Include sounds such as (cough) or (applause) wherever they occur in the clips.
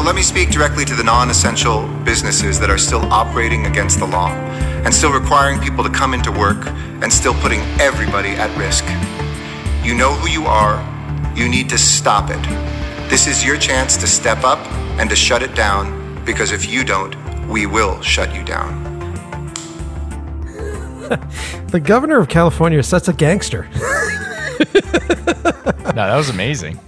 So let me speak directly to the non essential businesses that are still operating against the law and still requiring people to come into work and still putting everybody at risk. You know who you are. You need to stop it. This is your chance to step up and to shut it down because if you don't, we will shut you down. (laughs) The governor of California is such a gangster. (laughs) No, that was amazing.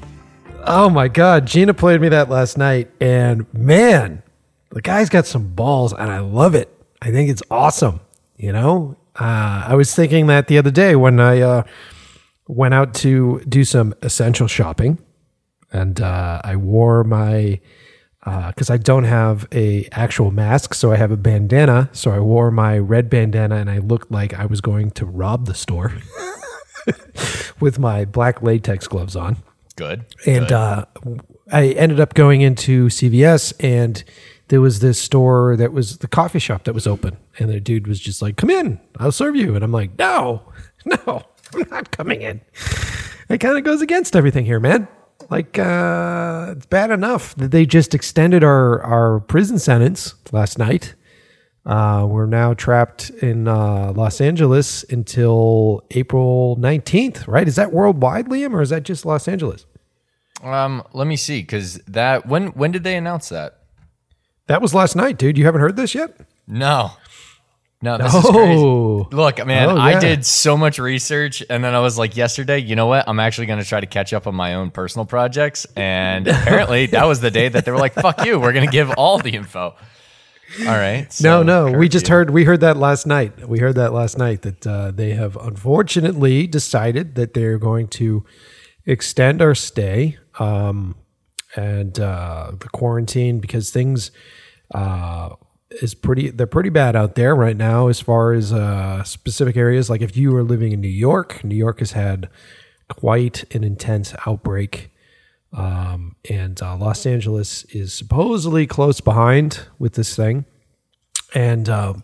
Oh my God. Gina played me that last night, and man, the guy's got some balls, and I love it. I think it's awesome. You know, uh, I was thinking that the other day when I uh, went out to do some essential shopping, and uh, I wore my because I don't have a actual mask, so I have a bandana. So I wore my red bandana, and I looked like I was going to rob the store (laughs) with my black latex gloves on. Good. And Good. uh, I ended up going into CVS, and there was this store that was the coffee shop that was open, and the dude was just like, "Come in, I'll serve you," and I'm like, "No, (laughs) no, I'm not coming in." It kind of goes against everything here, man. Like, uh, it's bad enough that they just extended our our prison sentence last night. Uh, we're now trapped in uh, Los Angeles until April 19th, right? Is that worldwide, Liam, or is that just Los Angeles? um, let me see, because that when when did they announce that? That was last night, dude. You haven't heard this yet? No. No, this is crazy. Look, man, Oh, I did so much research, and then I was like, yesterday, you know what? I'm actually going to try to catch up on my own personal projects. And apparently, that was the day that they were like, "Fuck you, we're going to give all the info." All right. (laughs) no, so no. We just heard. We heard that last night. We heard that last night that uh, they have unfortunately decided that they're going to extend our stay um, and uh, the quarantine because things uh, is pretty. They're pretty bad out there right now as far as uh, specific areas. Like if you are living in New York, New York has had quite an intense outbreak. Um, and uh, Los Angeles is supposedly close behind with this thing. And um,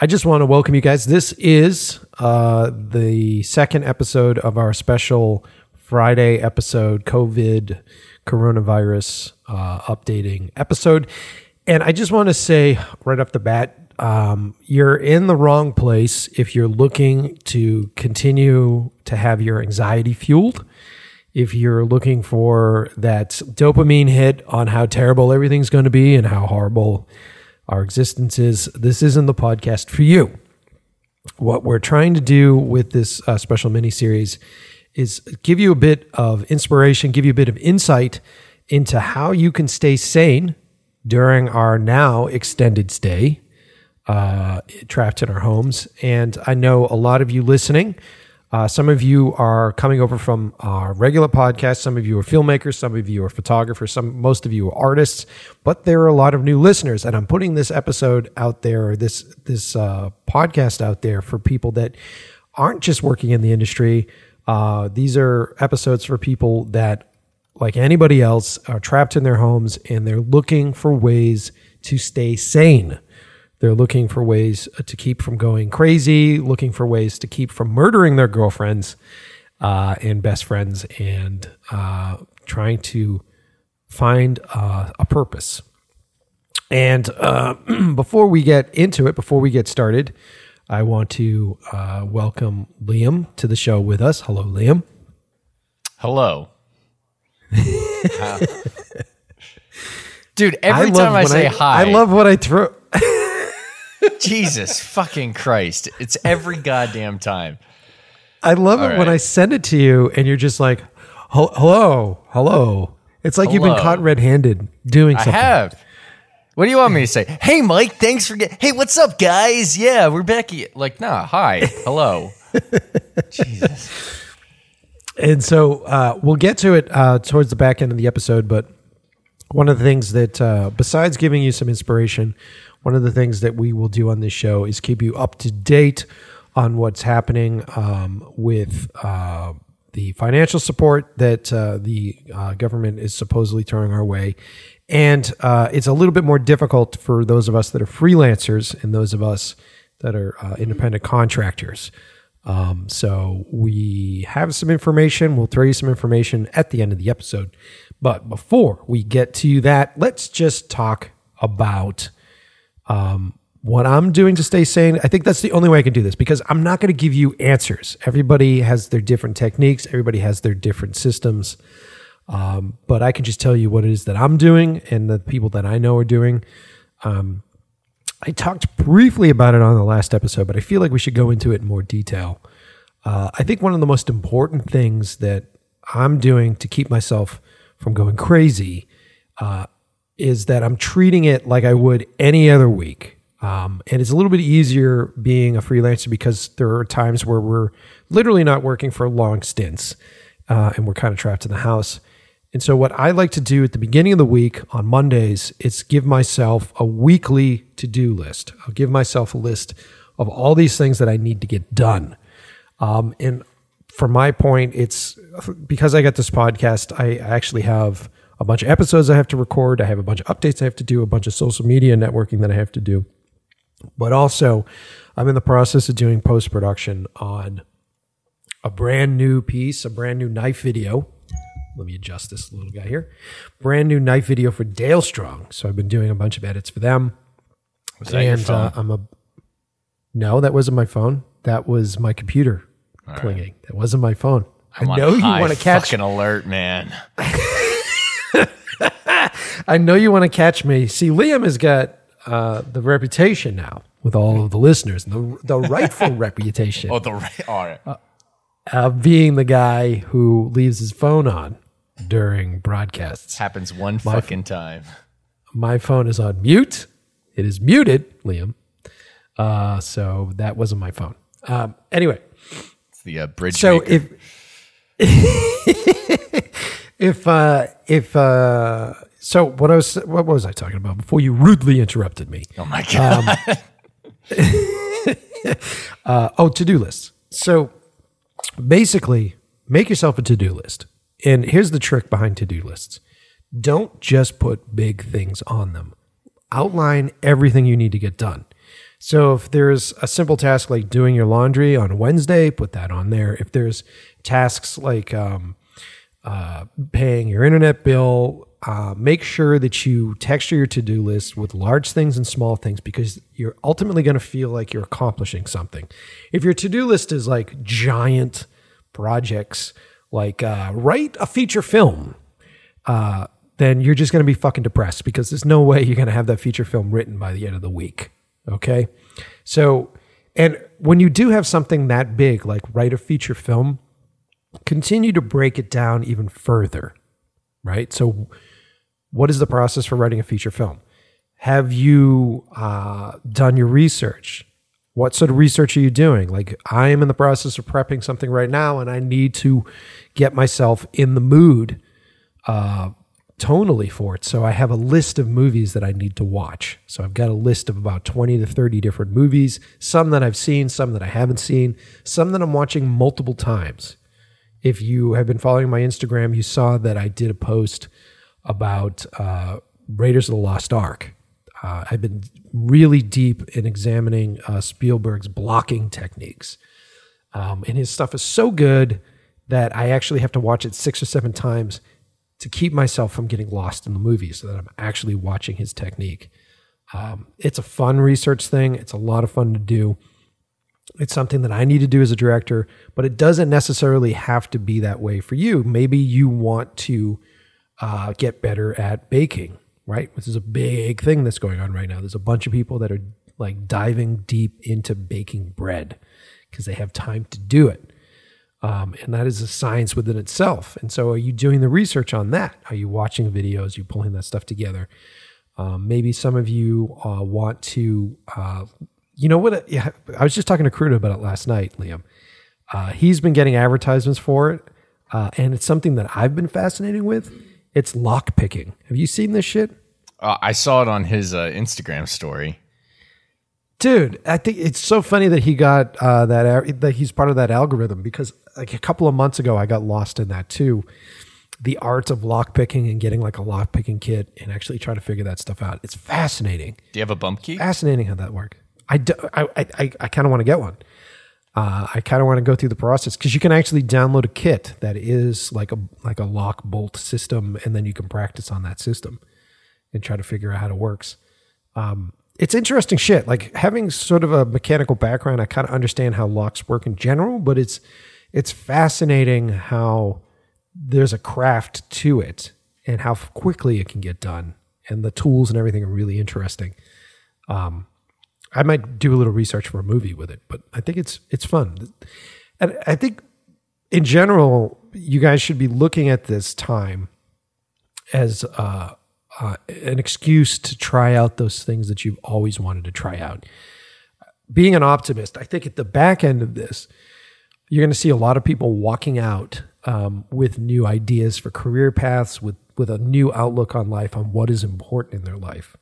I just want to welcome you guys. This is uh, the second episode of our special Friday episode, COVID coronavirus uh, updating episode. And I just want to say right off the bat, um, you're in the wrong place if you're looking to continue to have your anxiety fueled if you're looking for that dopamine hit on how terrible everything's going to be and how horrible our existence is, this isn't the podcast for you. What we're trying to do with this uh, special mini series is give you a bit of inspiration, give you a bit of insight into how you can stay sane during our now extended stay uh, trapped in our homes. And I know a lot of you listening. Uh, some of you are coming over from our regular podcast. Some of you are filmmakers. Some of you are photographers. Some, most of you are artists. But there are a lot of new listeners, and I'm putting this episode out there, or this this uh, podcast out there for people that aren't just working in the industry. Uh, these are episodes for people that, like anybody else, are trapped in their homes and they're looking for ways to stay sane. They're looking for ways uh, to keep from going crazy, looking for ways to keep from murdering their girlfriends uh, and best friends, and uh, trying to find uh, a purpose. And uh, (clears throat) before we get into it, before we get started, I want to uh, welcome Liam to the show with us. Hello, Liam. Hello. (laughs) Dude, every time I say hi, I love what I throw. Jesus fucking Christ. It's every goddamn time. I love All it when. I send it to you and you're just like, hello, hello. It's like you've been caught red handed doing I something. have. What do you want me to say? Hey, Mike, thanks for getting. Hey, what's up, guys? Yeah, we're back. here. Like, nah, hi, hello. (laughs) Jesus. And so uh, we'll get to it uh, towards the back end of the episode. But one of the things that, uh, besides giving you some inspiration, one of the things that we will do on this show is keep you up to date on what's happening um, with uh, the financial support that uh, the uh, government is supposedly throwing our way. And uh, it's a little bit more difficult for those of us that are freelancers and those of us that are uh, independent contractors. Um, so we have some information. We'll throw you some information at the end of the episode. But before we get to that, let's just talk about um, what I'm doing to stay sane. I think that's the only way I can do this because I'm not going to give you answers. Everybody has their different techniques, everybody has their different systems. Um, but I can just tell you what it is that I'm doing and the people that I know are doing. Um, I talked briefly about it on the last episode, but I feel like we should go into it in more detail. Uh, I think one of the most important things that I'm doing to keep myself from going crazy uh, is that I'm treating it like I would any other week. Um, and it's a little bit easier being a freelancer because there are times where we're literally not working for long stints uh, and we're kind of trapped in the house. And so, what I like to do at the beginning of the week on Mondays is give myself a weekly to do list. I'll give myself a list of all these things that I need to get done. Um, and from my point, it's because I got this podcast, I actually have a bunch of episodes I have to record. I have a bunch of updates I have to do, a bunch of social media networking that I have to do. But also, I'm in the process of doing post production on a brand new piece, a brand new knife video let me adjust this little guy here. Brand new knife video for Dalstrong. So I've been doing a bunch of edits for them. Was that your phone? Uh, I'm a no, that wasn't my phone. That was my computer All clinging. right. That wasn't my phone. I'm I know you want to catch. an alert, man. (laughs) (laughs) I know you want to catch me. See, Liam has got uh, the reputation now with all of the listeners, and the the rightful (laughs) reputation Oh, the right. All right. of being the guy who leaves his phone on during broadcasts. Happens one fucking time. my phone is on mute. It is muted, Liam. Uh, so that wasn't my phone. Um, anyway, It's the uh, bridge. so maker. if (laughs) if uh, if uh, so, what I was what was I talking about before you rudely interrupted me? oh my god. (laughs) Uh, oh, to do lists. So basically, make yourself a to do list. And here's the trick behind to do lists don't just put big things on them, outline everything you need to get done. So if there's a simple task like doing your laundry on Wednesday, put that on there. If there's tasks like um, uh, paying your internet bill, uh, make sure that you texture your to do list with large things and small things because you're ultimately going to feel like you're accomplishing something. If your to do list is like giant projects, like uh, write a feature film, uh, then you're just going to be fucking depressed because there's no way you're going to have that feature film written by the end of the week. Okay. So, and when you do have something that big, like write a feature film, continue to break it down even further, right? So, what is the process for writing a feature film? Have you uh, done your research? What sort of research are you doing? Like, I am in the process of prepping something right now, and I need to get myself in the mood uh, tonally for it. So I have a list of movies that I need to watch. So I've got a list of about 20 to 30 different movies, some that I've seen, some that I haven't seen, some that I'm watching multiple times. If you have been following my Instagram, you saw that I did a post about uh, Raiders of the Lost Ark. Uh, I've been really deep in examining uh, Spielberg's blocking techniques. Um, and his stuff is so good that I actually have to watch it six or seven times to keep myself from getting lost in the movie so that I'm actually watching his technique. Um, it's a fun research thing, it's a lot of fun to do. It's something that I need to do as a director, but it doesn't necessarily have to be that way for you. Maybe you want to uh, get better at baking, right? Which is a big thing that's going on right now. There's a bunch of people that are like diving deep into baking bread because they have time to do it. Um, and that is a science within itself. And so, are you doing the research on that? Are you watching videos? Are you pulling that stuff together? Um, maybe some of you uh, want to, uh, you know what? Yeah, I was just talking to Crudo about it last night, Liam. Uh, he's been getting advertisements for it, uh, and it's something that I've been fascinated with. It's lock picking. Have you seen this shit? Uh, I saw it on his uh, Instagram story. Dude, I think it's so funny that he got uh, that that he's part of that algorithm because like a couple of months ago I got lost in that too. The art of lock picking and getting like a lock picking kit and actually trying to figure that stuff out. It's fascinating. Do you have a bump key? Fascinating how that works. I, do, I, I, I, kind of want to get one. Uh, I kind of want to go through the process because you can actually download a kit that is like a like a lock bolt system, and then you can practice on that system and try to figure out how it works. Um, it's interesting shit. Like having sort of a mechanical background, I kind of understand how locks work in general, but it's it's fascinating how there's a craft to it and how quickly it can get done, and the tools and everything are really interesting. Um, I might do a little research for a movie with it, but I think it's it's fun, and I think in general, you guys should be looking at this time as uh, uh, an excuse to try out those things that you've always wanted to try out. Being an optimist, I think at the back end of this, you're going to see a lot of people walking out um, with new ideas for career paths, with with a new outlook on life, on what is important in their life,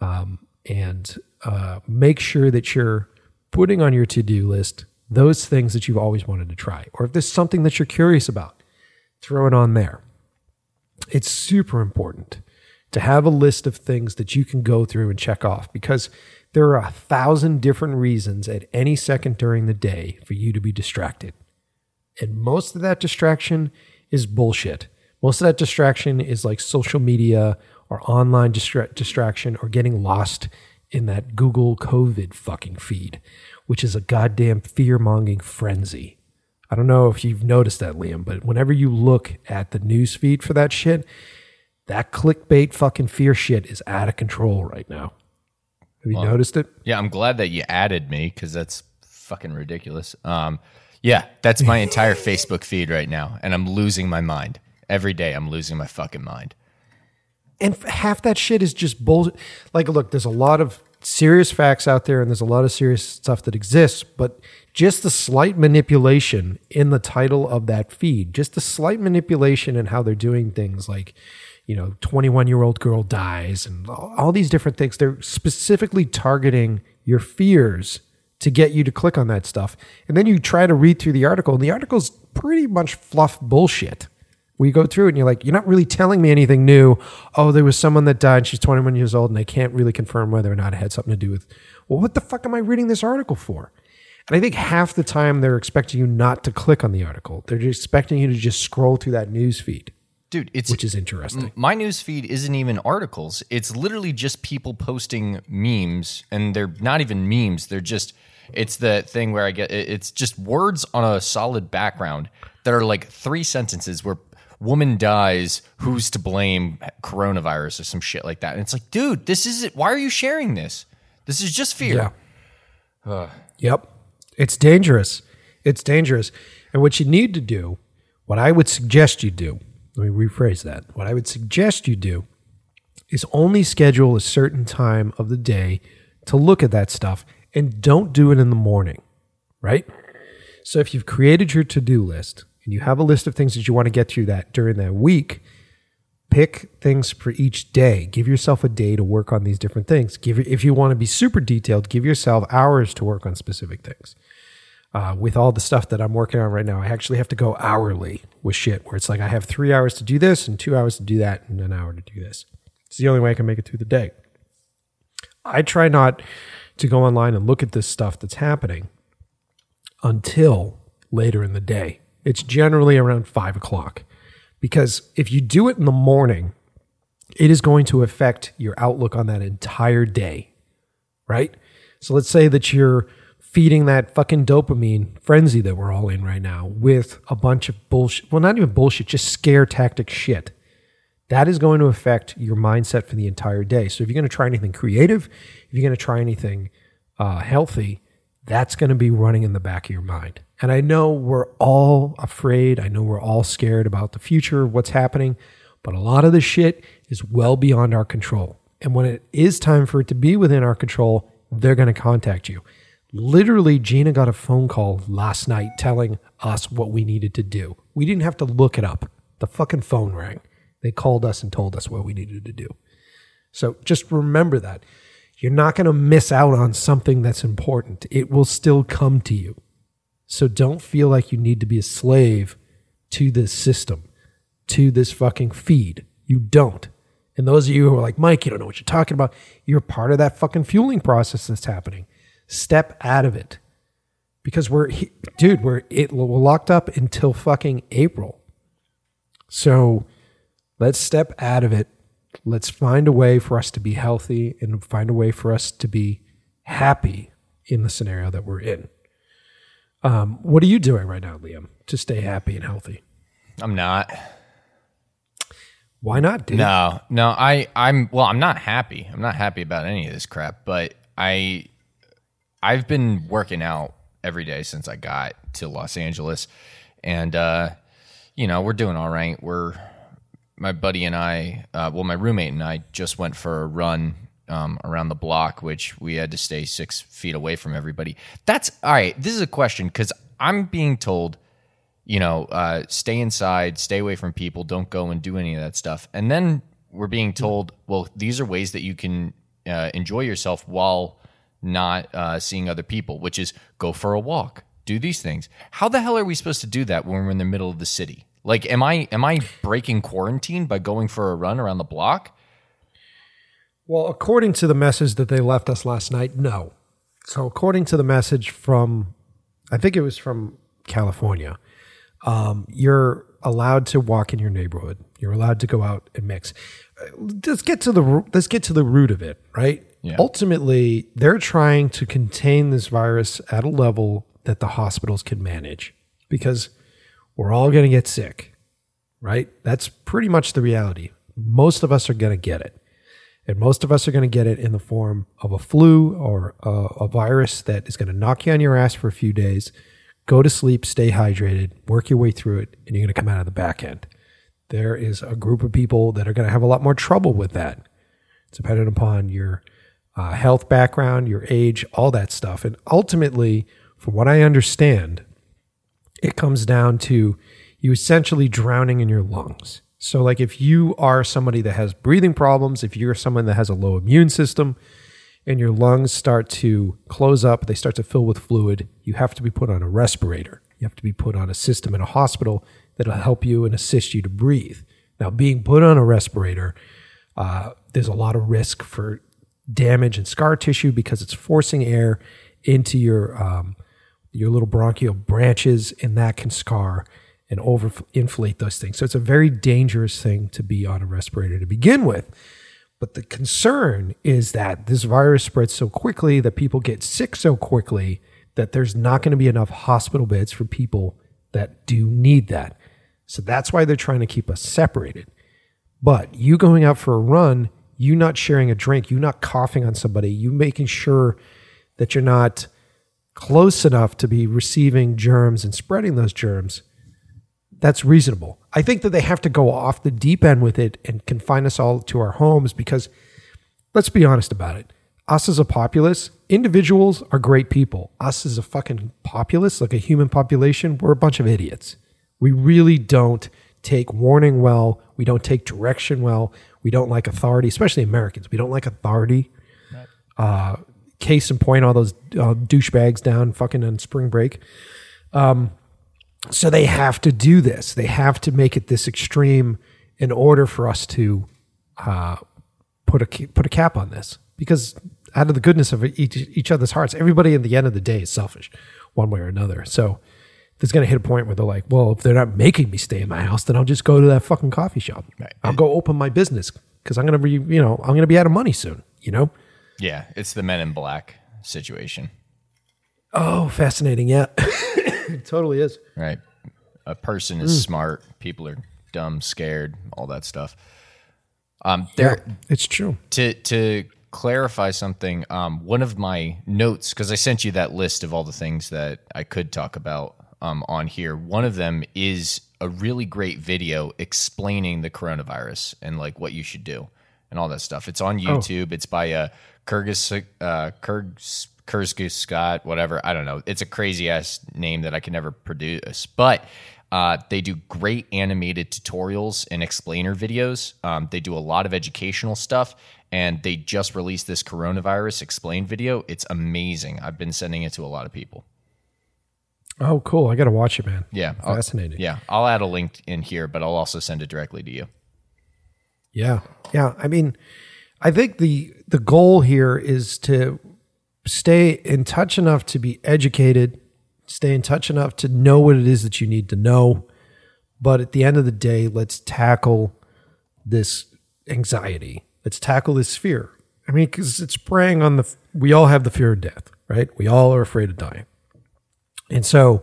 um, and uh, make sure that you're putting on your to do list those things that you've always wanted to try, or if there's something that you're curious about, throw it on there. It's super important to have a list of things that you can go through and check off because there are a thousand different reasons at any second during the day for you to be distracted. And most of that distraction is bullshit. Most of that distraction is like social media or online distra- distraction or getting lost in that Google COVID fucking feed, which is a goddamn fear mongering frenzy. I don't know if you've noticed that, Liam, but whenever you look at the news feed for that shit, that clickbait fucking fear shit is out of control right now. Have you noticed it? Yeah, I'm glad that you added me because that's fucking ridiculous. Um, yeah, that's my entire (laughs) Facebook feed right now, and I'm losing my mind every day. I'm losing my fucking mind. And half that shit is just bullshit. Like, look, there's a lot of serious facts out there, and there's a lot of serious stuff that exists, but just the slight manipulation in the title of that feed, just the slight manipulation in how they're doing things, like you know, 21 year old girl dies and all these different things. They're specifically targeting your fears to get you to click on that stuff. And then you try to read through the article, and the article's pretty much fluff bullshit. We go through it and you're like, you're not really telling me anything new. Oh, there was someone that died. She's 21 years old, and I can't really confirm whether or not it had something to do with. Well, what the fuck am I reading this article for? And I think half the time they're expecting you not to click on the article. They're just expecting you to just scroll through that news feed dude it's which is interesting my news feed isn't even articles it's literally just people posting memes and they're not even memes they're just it's the thing where i get it's just words on a solid background that are like three sentences where woman dies who's to blame? Coronavirus or some shit like that. And it's like dude this is it. Why are you sharing this? This is just fear. Yeah. Yep. It's dangerous. It's dangerous. And what you need to do what i would suggest you do let me rephrase that. What I would suggest you do is only schedule a certain time of the day to look at that stuff and don't do it in the morning, right? So if you've created your to-do list and you have a list of things that you want to get through that during that week, pick things for each day. Give yourself a day to work on these different things. Give if you want to be super detailed, give yourself hours to work on specific things uh, with all the stuff that I'm working on right now, I actually have to go hourly with shit where it's like I have three hours to do this and two hours to do that and an hour to do this. It's the only way I can make it through the day. I try not to go online and look at this stuff that's happening until later in the day. It's generally around five o'clock because if you do it in the morning, it is going to affect your outlook on that entire day, right? So let's say that you're feeding that fucking dopamine frenzy that we're all in right now with a bunch of bullshit. Well, not even bullshit, just scare tactic shit. That is going to affect your mindset for the entire day. So if you're going to try anything creative, if you're going to try anything uh, healthy, that's going to be running in the back of your mind. And I know we're all afraid. I know we're all scared about the future, what's happening, but a lot of this shit is well beyond our control. And when it is time for it to be within our control, they're going to contact you. Literally, Gina got a phone call last night telling us what we needed to do. We didn't have to look it up. The fucking phone rang. They called us and told us what we needed to do. So just remember that. You're not going to miss out on something that's important. It will still come to you. So don't feel like you need to be a slave to this system, to this fucking feed. You don't. And those of you who are like, Mike, you don't know what you're talking about, you're part of that fucking fueling process that's happening. Step out of it because we're dude, we're it locked up until fucking April. So let's step out of it. Let's find a way for us to be healthy and find a way for us to be happy in the scenario that we're in. Um, what are you doing right now, Liam, to stay happy and healthy? I'm not. Why not, dude? No, no, I, I'm well. I'm not happy. I'm not happy about any of this crap. But I, I've been working out every day since I got to Los Angeles, and uh, you know we're doing all right. We're my buddy and I, uh, well, my roommate and I just went for a run um, around the block, which we had to stay six feet away from everybody. That's all right. This is a question because I'm being told you know, uh, stay inside, stay away from people, don't go and do any of that stuff. And then we're being told, well, these are ways that you can uh, enjoy yourself while not uh, seeing other people, which is go for a walk, do these things. How the hell are we supposed to do that when we're in the middle of the city? Like, am I am I breaking quarantine by going for a run around the block? Well, according to the message that they left us last night, no. So, according to the message from, I think it was from California, um, you're allowed to walk in your neighborhood. You're allowed to go out and mix. Uh, Let's get to the let's get to the root of it, right? Yeah. Ultimately, they're trying to contain this virus at a level that the hospitals can manage because we're all going to get sick, right? That's pretty much the reality. Most of us are going to get it. And most of us are going to get it in the form of a flu or a, a virus that is going to knock you on your ass for a few days. Go to sleep, stay hydrated, work your way through it, and you're going to come out of the back end. There is a group of people that are going to have a lot more trouble with that. It's dependent upon your uh, health background, your age, all that stuff. And ultimately, from what I understand, it comes down to you essentially drowning in your lungs. So, like if you are somebody that has breathing problems, if you're someone that has a low immune system, and your lungs start to close up, they start to fill with fluid, you have to be put on a respirator. You have to be put on a system in a hospital that'll help you and assist you to breathe. Now, being put on a respirator, uh, there's a lot of risk for damage and scar tissue because it's forcing air into your um, your little bronchial branches, and that can scar and over inflate those things. So it's a very dangerous thing to be on a respirator to begin with. But the concern is that this virus spreads so quickly that people get sick so quickly that there's not going to be enough hospital beds for people that do need that. So that's why they're trying to keep us separated. But you going out for a run, you not sharing a drink, you not coughing on somebody, you making sure that you're not close enough to be receiving germs and spreading those germs, that's reasonable. I think that they have to go off the deep end with it and confine us all to our homes because let's be honest about it. Us as a populace, individuals are great people. Us as a fucking populace, like a human population, we're a bunch of idiots. We really don't take warning well. We don't take direction well. We don't like authority, especially Americans. We don't like authority. Uh, case in point, all those uh, douchebags down fucking on spring break. Um, so they have to do this. They have to make it this extreme in order for us to uh, put a put a cap on this. Because out of the goodness of each, each other's hearts, everybody at the end of the day is selfish, one way or another. So there's going to hit a point where they're like, well, if they're not making me stay in my house, then I'll just go to that fucking coffee shop. Right. I'll go open my business because I'm going to be, you know, I'm going to be out of money soon. You know. Yeah, it's the Men in Black situation, Oh, fascinating. Yeah, (coughs) it totally is. right? A person is smart, people are dumb, scared, all that stuff. Um, there, Yeah, it's true. to to clarify something, um, one of my notes because I sent you that list of all the things that I could talk about um, on here. One of them is a really great video explaining the coronavirus and like what you should do and all that stuff. It's on YouTube. It's by a Kyrgyz uh, Kyrgyz Kyrgyz Scott, whatever. I don't know. It's a crazy ass name that I can never produce, but. Uh, they do great animated tutorials and explainer videos. Um, they do a lot of educational stuff, and they just released this coronavirus explained video. It's amazing. I've been sending it to a lot of people. Oh, cool. I got to watch it, man. Yeah, I'll- Fascinating. yeah, I'll add a link in here, but I'll also send it directly to you. Yeah. Yeah. I mean, I think the the goal here is to stay in touch enough to be educated, stay in touch enough to know what it is that you need to know. But at the end of the day, let's tackle this anxiety. Let's tackle this fear. I mean, because it's preying on the, we all have the fear of death, right? We all are afraid of dying. And so,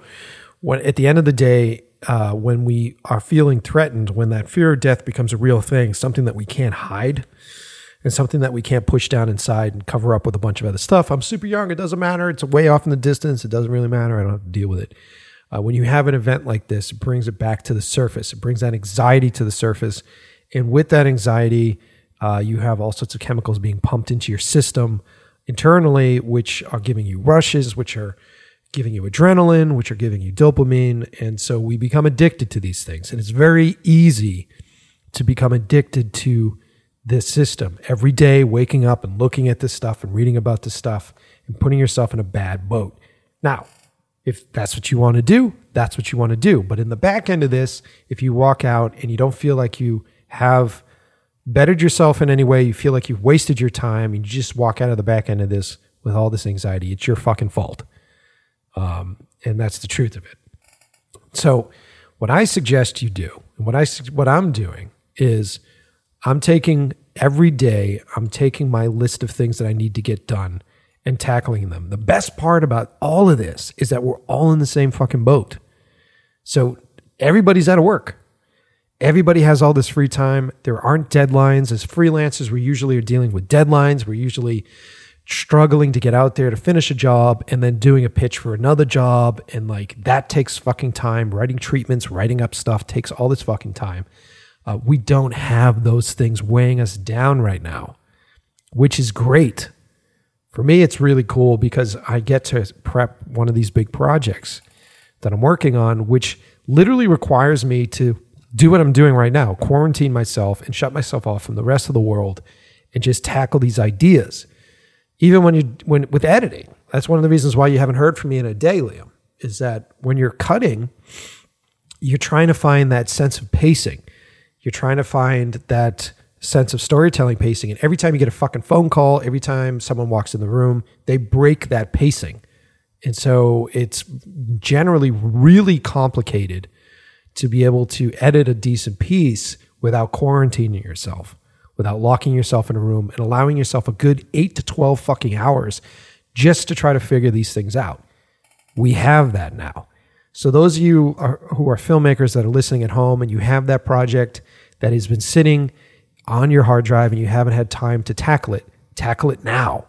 when at the end of the day, uh, when we are feeling threatened, when that fear of death becomes a real thing, something that we can't hide, and something that we can't push down inside and cover up with a bunch of other stuff. I'm super young. It doesn't matter. It's way off in the distance. It doesn't really matter. I don't have to deal with it. Uh, when you have an event like this, it brings it back to the surface. It brings that anxiety to the surface. And with that anxiety, uh, you have all sorts of chemicals being pumped into your system internally, which are giving you rushes, which are giving you adrenaline, which are giving you dopamine. And so we become addicted to these things. And it's very easy to become addicted to this system every day, waking up and looking at this stuff and reading about this stuff and putting yourself in a bad boat. Now, if that's what you want to do, that's what you want to do. But in the back end of this, if you walk out and you don't feel like you have bettered yourself in any way, you feel like you've wasted your time, and you just walk out of the back end of this with all this anxiety, it's your fucking fault. Um, and that's the truth of it. So, what I suggest you do, and what I what I'm doing is I'm taking every day, I'm taking my list of things that I need to get done and tackling them. The best part about all of this is that we're all in the same fucking boat. So everybody's out of work. Everybody has all this free time. There aren't deadlines. As freelancers, we usually are dealing with deadlines. We're usually struggling to get out there to finish a job and then doing a pitch for another job. And like that takes fucking time. Writing treatments, writing up stuff takes all this fucking time. Uh, we don't have those things weighing us down right now, which is great. For me, it's really cool because I get to prep one of these big projects that I'm working on, which literally requires me to do what I'm doing right now quarantine myself and shut myself off from the rest of the world and just tackle these ideas. Even when you, when with editing, that's one of the reasons why you haven't heard from me in a day, Liam, is that when you're cutting, you're trying to find that sense of pacing you're trying to find that sense of storytelling pacing. And every time you get a fucking phone call, every time someone walks in the room, they break that pacing. And so it's generally really complicated to be able to edit a decent piece without quarantining yourself, without locking yourself in a room and allowing yourself a good eight to 12 fucking hours just to try to figure these things out. We have that now. So those of you are, who are filmmakers that are listening at home and you have that project that has been sitting on your hard drive and you haven't had time to tackle it, tackle it now.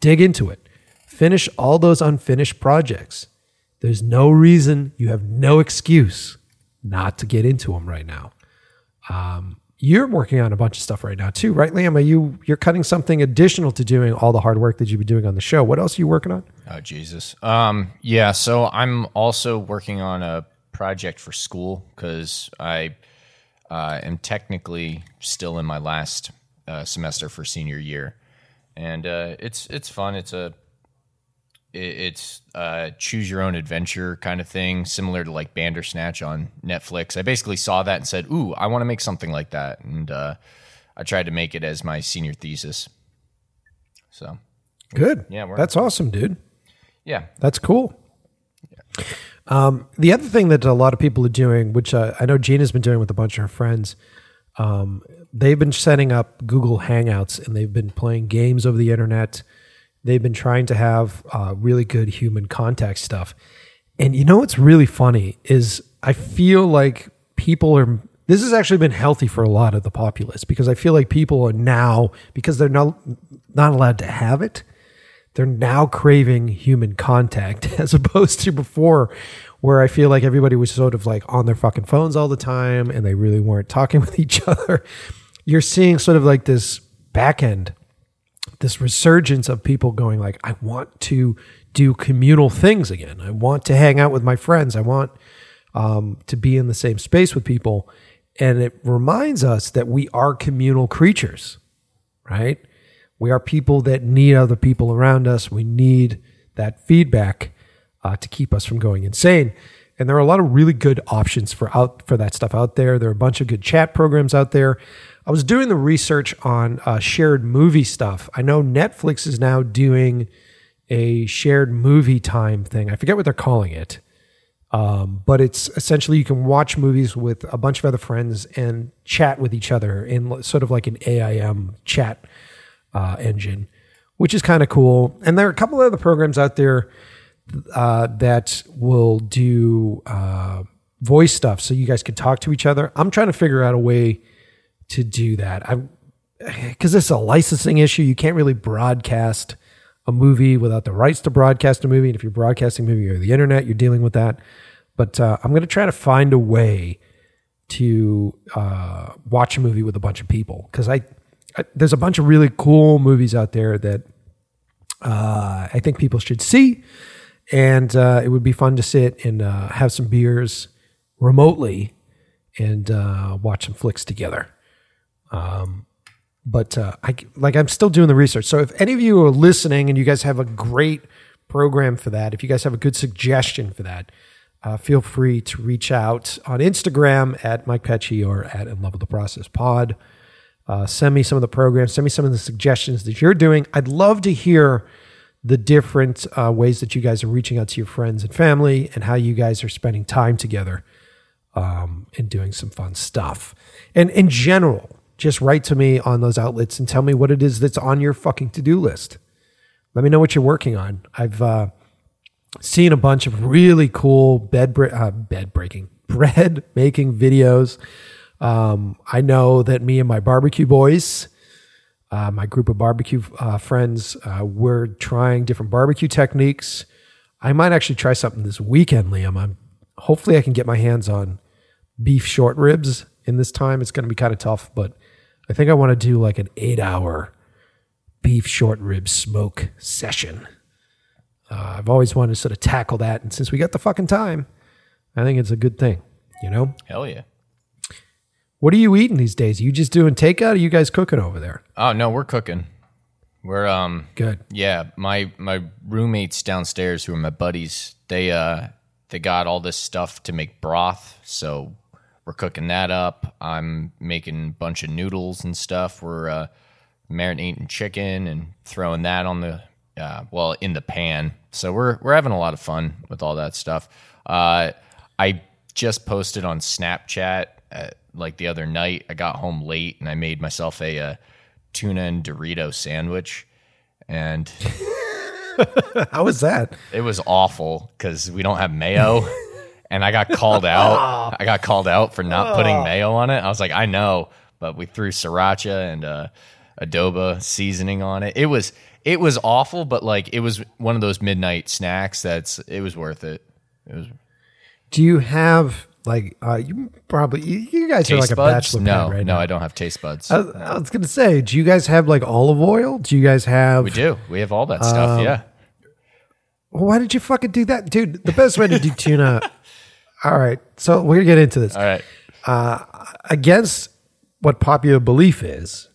Dig into it. Finish all those unfinished projects. There's no reason, you have no excuse not to get into them right now. Um, you're working on a bunch of stuff right now too, right, Liam? Are you you're cutting something additional to doing all the hard work that you've been doing on the show? What else are you working on? Oh Jesus. Um, yeah. So I'm also working on a project for school because I uh, am technically still in my last uh, semester for senior year, and uh, it's it's fun. It's a it's a choose your own adventure kind of thing, similar to like Bandersnatch on Netflix. I basically saw that and said, "Ooh, I want to make something like that," and uh, I tried to make it as my senior thesis. So good, yeah, that's awesome, dude. Yeah, that's cool. Yeah. Um, the other thing that a lot of people are doing, which uh, I know Gina's been doing with a bunch of her friends, um, they've been setting up Google Hangouts and they've been playing games over the internet They've been trying to have uh, really good human contact stuff. And you know what's really funny is I feel like people are this has actually been healthy for a lot of the populace because I feel like people are now because they're not not allowed to have it, they're now craving human contact (laughs) as opposed to before where I feel like everybody was sort of like on their fucking phones all the time and they really weren't talking (laughs) with each other. You're seeing sort of like this back end this resurgence of people going like, I want to do communal things again. I want to hang out with my friends. I want um, to be in the same space with people. And it reminds us that we are communal creatures, right? We are people that need other people around us. We need that feedback uh, to keep us from going insane. And there are a lot of really good options for out for that stuff out there. There are a bunch of good chat programs out there. I was doing the research on uh, shared movie stuff. I know Netflix is now doing a shared movie time thing. I forget what they're calling it. Um, but it's essentially you can watch movies with a bunch of other friends and chat with each other in sort of like an AIM chat uh, engine, which is kind of cool. And there are a couple of other programs out there uh, that will do uh, voice stuff, so you guys can talk to each other. I'm trying to figure out a way to do that. I (sighs) because it's a licensing issue. You can't really broadcast a movie without the rights to broadcast a movie. And if you're broadcasting a movie over the internet, you're dealing with that. But uh, I'm going to try to find a way to uh, watch a movie with a bunch of people because I, there's a bunch of really cool movies out there that uh, I think people should see, and uh, it would be fun to sit and uh, have some beers remotely and uh, watch some flicks together. Um, but uh, I like I'm still doing the research. So if any of you are listening and you guys have a great program for that, if you guys have a good suggestion for that, uh, feel free to reach out on Instagram at Mike Pecci or at In Love with the Process Pod. Uh, send me some of the programs. Send me some of the suggestions that you're doing. I'd love to hear the different uh, ways that you guys are reaching out to your friends and family and how you guys are spending time together um, and doing some fun stuff. And in general, just write to me on those outlets and tell me what it is that's on your fucking to do list. Let me know what you're working on. I've uh, seen a bunch of really cool bed bre- uh, bed breaking (laughs) bread making videos. Um, I know that me and my barbecue boys, uh, my group of barbecue uh, friends, uh, we're trying different barbecue techniques. I might actually try something this weekend, Liam. I'm hopefully I can get my hands on beef short ribs in this time. It's going to be kind of tough, but I think I want to do like an eight hour beef short rib smoke session. Uh, I've always wanted to sort of tackle that. And since we got the fucking time, I think it's a good thing, you know? Hell yeah. What are you eating these days? Are you just doing takeout or are you guys cooking over there? Oh no, we're cooking. We're um Good. yeah, my my roommates downstairs who are my buddies, they uh they got all this stuff to make broth, so we're cooking that up. I'm making a bunch of noodles and stuff. We're uh, marinating chicken and throwing that on the uh, well in the pan. So we're we're having a lot of fun with all that stuff. Uh, I just posted on Snapchat at, like the other night. I got home late and I made myself a, uh tuna and Dorito sandwich, and (laughs) How was that? it was awful because we don't have mayo. (laughs) and I got called out. I got called out for not putting mayo on it. I was like, I know, but we threw sriracha and uh, adobo seasoning on it. It was it was awful, but like it was one of those midnight snacks that's it was worth it. It was Do you have like, uh, you probably, you, you guys are like taste a buds. bachelor No, right no, now. I don't have taste buds. I, I was going to say, do you guys have like olive oil? Do you guys have, we do. We have all that Um, stuff. Yeah. Well, why did you fucking do that? Dude, the best way to do tuna. (laughs) All right. So we're going to get into this. All right. Against what popular belief is,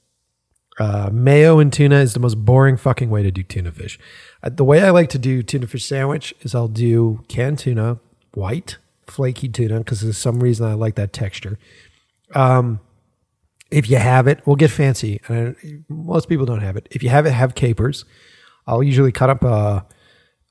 uh, mayo and tuna is the most boring fucking way to do tuna fish. Uh, the way I like to do tuna fish sandwich is I'll do canned tuna, white, flaky tuna, because there's some reason I like that texture. Um, if you have it, we'll get fancy. And most people don't have it. If you have it, have capers. I'll usually cut up a,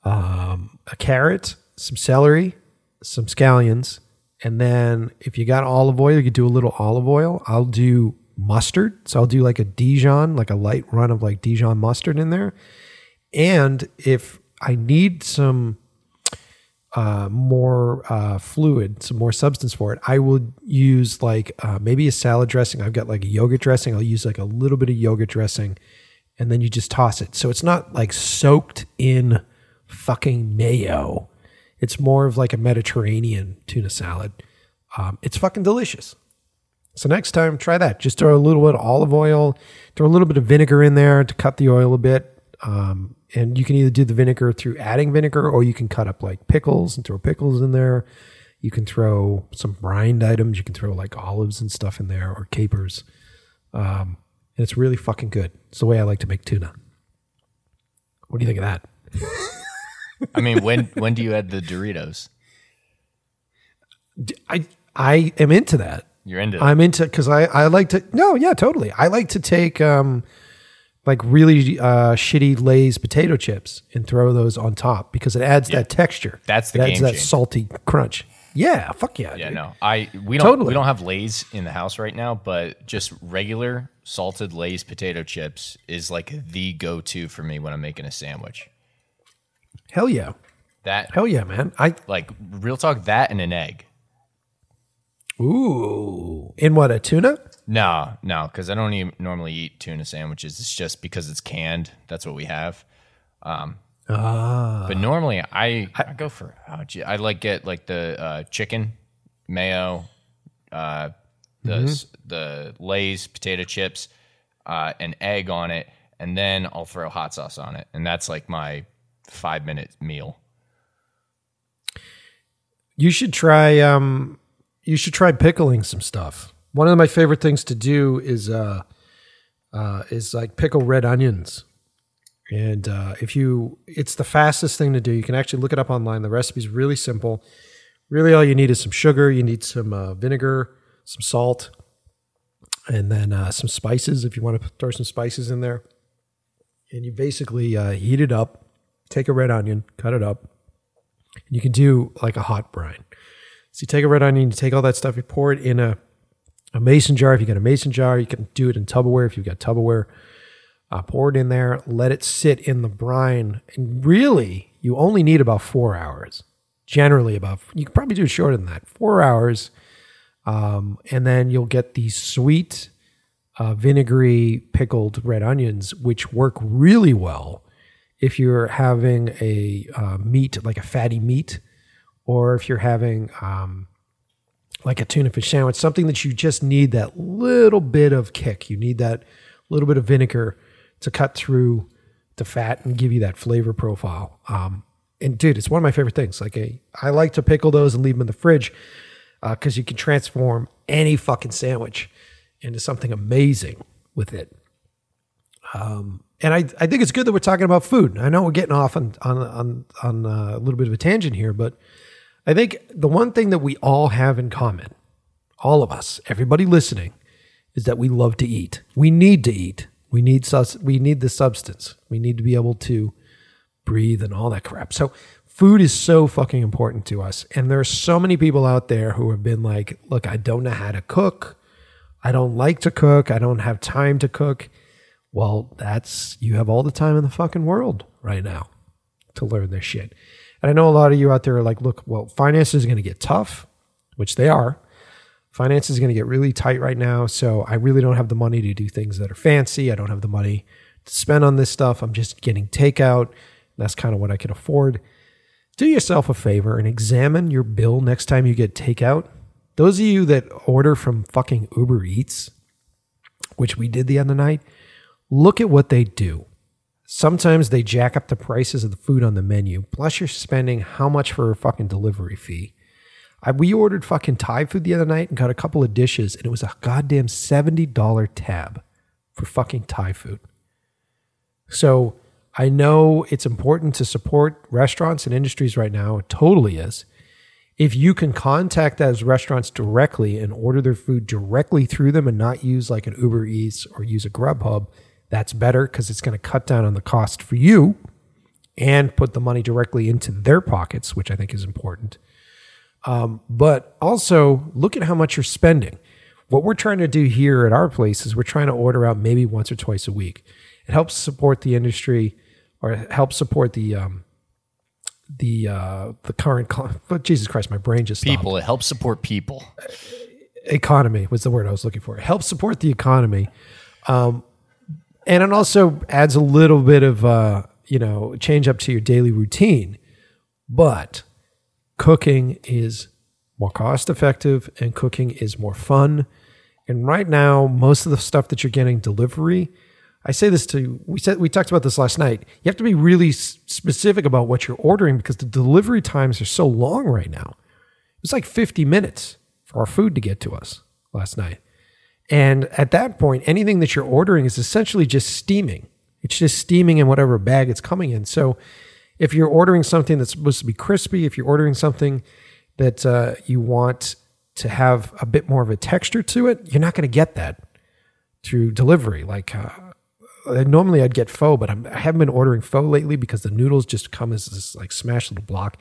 um, a carrot, some celery, some scallions, and then if you got olive oil, you could do a little olive oil. I'll do mustard, so I'll do like a Dijon, like a light run of like Dijon mustard in there. And if I need some uh, more uh, fluid, some more substance for it, I will use like uh, maybe a salad dressing. I've got like a yogurt dressing. I'll use like a little bit of yogurt dressing, and then you just toss it. So it's not like soaked in fucking mayo. It's more of like a Mediterranean tuna salad. Um, it's fucking delicious. So next time, try that. Just throw a little bit of olive oil, throw a little bit of vinegar in there to cut the oil a bit. Um, and you can either do the vinegar through adding vinegar, or you can cut up like pickles and throw pickles in there. You can throw some brined items. You can throw like olives and stuff in there, or capers. Um, and it's really fucking good. It's the way I like to make tuna. What do you think of that? I mean, when when do you add the Doritos? I I am into that. You're into it. I'm into because I I like to no yeah totally I like to take um like really uh, shitty Lay's potato chips and throw those on top because it adds that texture. That's the it adds game that changer. salty crunch. Yeah, fuck yeah. Yeah, dude. no, I we don't Totally. we don't have Lay's in the house right now, but just regular salted Lay's potato chips is like the go to for me when I'm making a sandwich. Hell yeah. That Hell yeah, man. I like real talk, that and an egg. ooh. In what, a tuna? No, no, because I don't even normally eat tuna sandwiches. It's just because it's canned. That's what we have. Um, but normally I, I go for oh, gee, I like get like the uh, chicken mayo, uh, the s the Lay's potato chips, uh, an egg on it, and then I'll throw hot sauce on it, and that's like my five minute meal. You should try um you should try pickling some stuff. One of my favorite things to do is uh uh is like pickle red onions. And uh if you it's the fastest thing to do. You can actually look it up online. The recipe's really simple. Really all you need is some sugar, you need some uh, vinegar, some salt, and then uh, some spices if you want to throw some spices in there. And you basically uh, heat it up, take a red onion, cut it up, And you can do like a hot brine. So you take a red onion, you take all that stuff, you pour it in a, a mason jar. If you got a mason jar, you can do it in Tupperware. If you've got Tupperware, uh, pour it in there, let it sit in the brine. And really, you only need about four hours. Generally, about you can probably do it shorter than that. Four hours, um, and then you'll get these sweet, uh, vinegary pickled red onions, which work really well if you're having a uh, meat, like a fatty meat, or if you're having um, like a tuna fish sandwich, something that you just need that little bit of kick. You need that little bit of vinegar to cut through the fat and give you that flavor profile. Um, and dude, it's one of my favorite things. Like a, I like to pickle those and leave them in the fridge because you can transform any fucking sandwich into something amazing with it and I, I think it's good that we're talking about food. I know we're getting off on on on, on uh, a little bit of a tangent here, but I think the one thing that we all have in common, all of us, everybody listening, is that we love to eat. We need to eat. We need sus- we need the substance. We need to be able to breathe and all that crap. So food is so fucking important to us. And there are so many people out there who have been like, look, I don't know how to cook. I don't like to cook. I don't have time to cook. Well, that's you have all the time in the fucking world right now to learn this shit. And I know a lot of you out there are like, look, well, finance is going to get tough, which they are. Finance is going to get really tight right now. So I really don't have the money to do things that are fancy. I don't have the money to spend on this stuff. I'm just getting takeout. That's kind of what I can afford. Do yourself a favor and examine your bill next time you get takeout. Those of you that order from fucking Uber Eats, which we did the other night, look at what they do. Sometimes they jack up the prices of the food on the menu. Plus, you're spending how much for a fucking delivery fee? I, we ordered fucking Thai food the other night and got a couple of dishes, and it was a goddamn $70 tab for fucking Thai food. So I know it's important to support restaurants and industries right now. It totally is. If you can contact those restaurants directly and order their food directly through them and not use like an Uber Eats or use a Grubhub, that's better because it's going to cut down on the cost for you and put the money directly into their pockets, which I think is important. Um, but also look at how much you're spending. What we're trying to do here at our place is we're trying to order out maybe once or twice a week. It helps support the industry or it helps support the um, the uh, the current. But Jesus Christ, my brain just stopped People, it helps support people. economy was the word I was looking for. It helps support the economy, um, and it also adds a little bit of uh, you know change up to your daily routine. But cooking is more cost effective, and cooking is more fun. And right now, most of the stuff that you're getting delivery, I say this to we said we talked about this last night. You have to be really specific about what you're ordering because the delivery times are so long right now. It was like 50 minutes for our food to get to us last night. And at that point, anything that you're ordering is essentially just steaming. It's just steaming in whatever bag it's coming in. So if you're ordering something that's supposed to be crispy, if you're ordering something that uh, you want to have a bit more of a texture to it, you're not going to get that through delivery. Like uh, uh, normally I'd get pho, but I'm, I haven't been ordering pho lately because the noodles just come as this like smashed little block.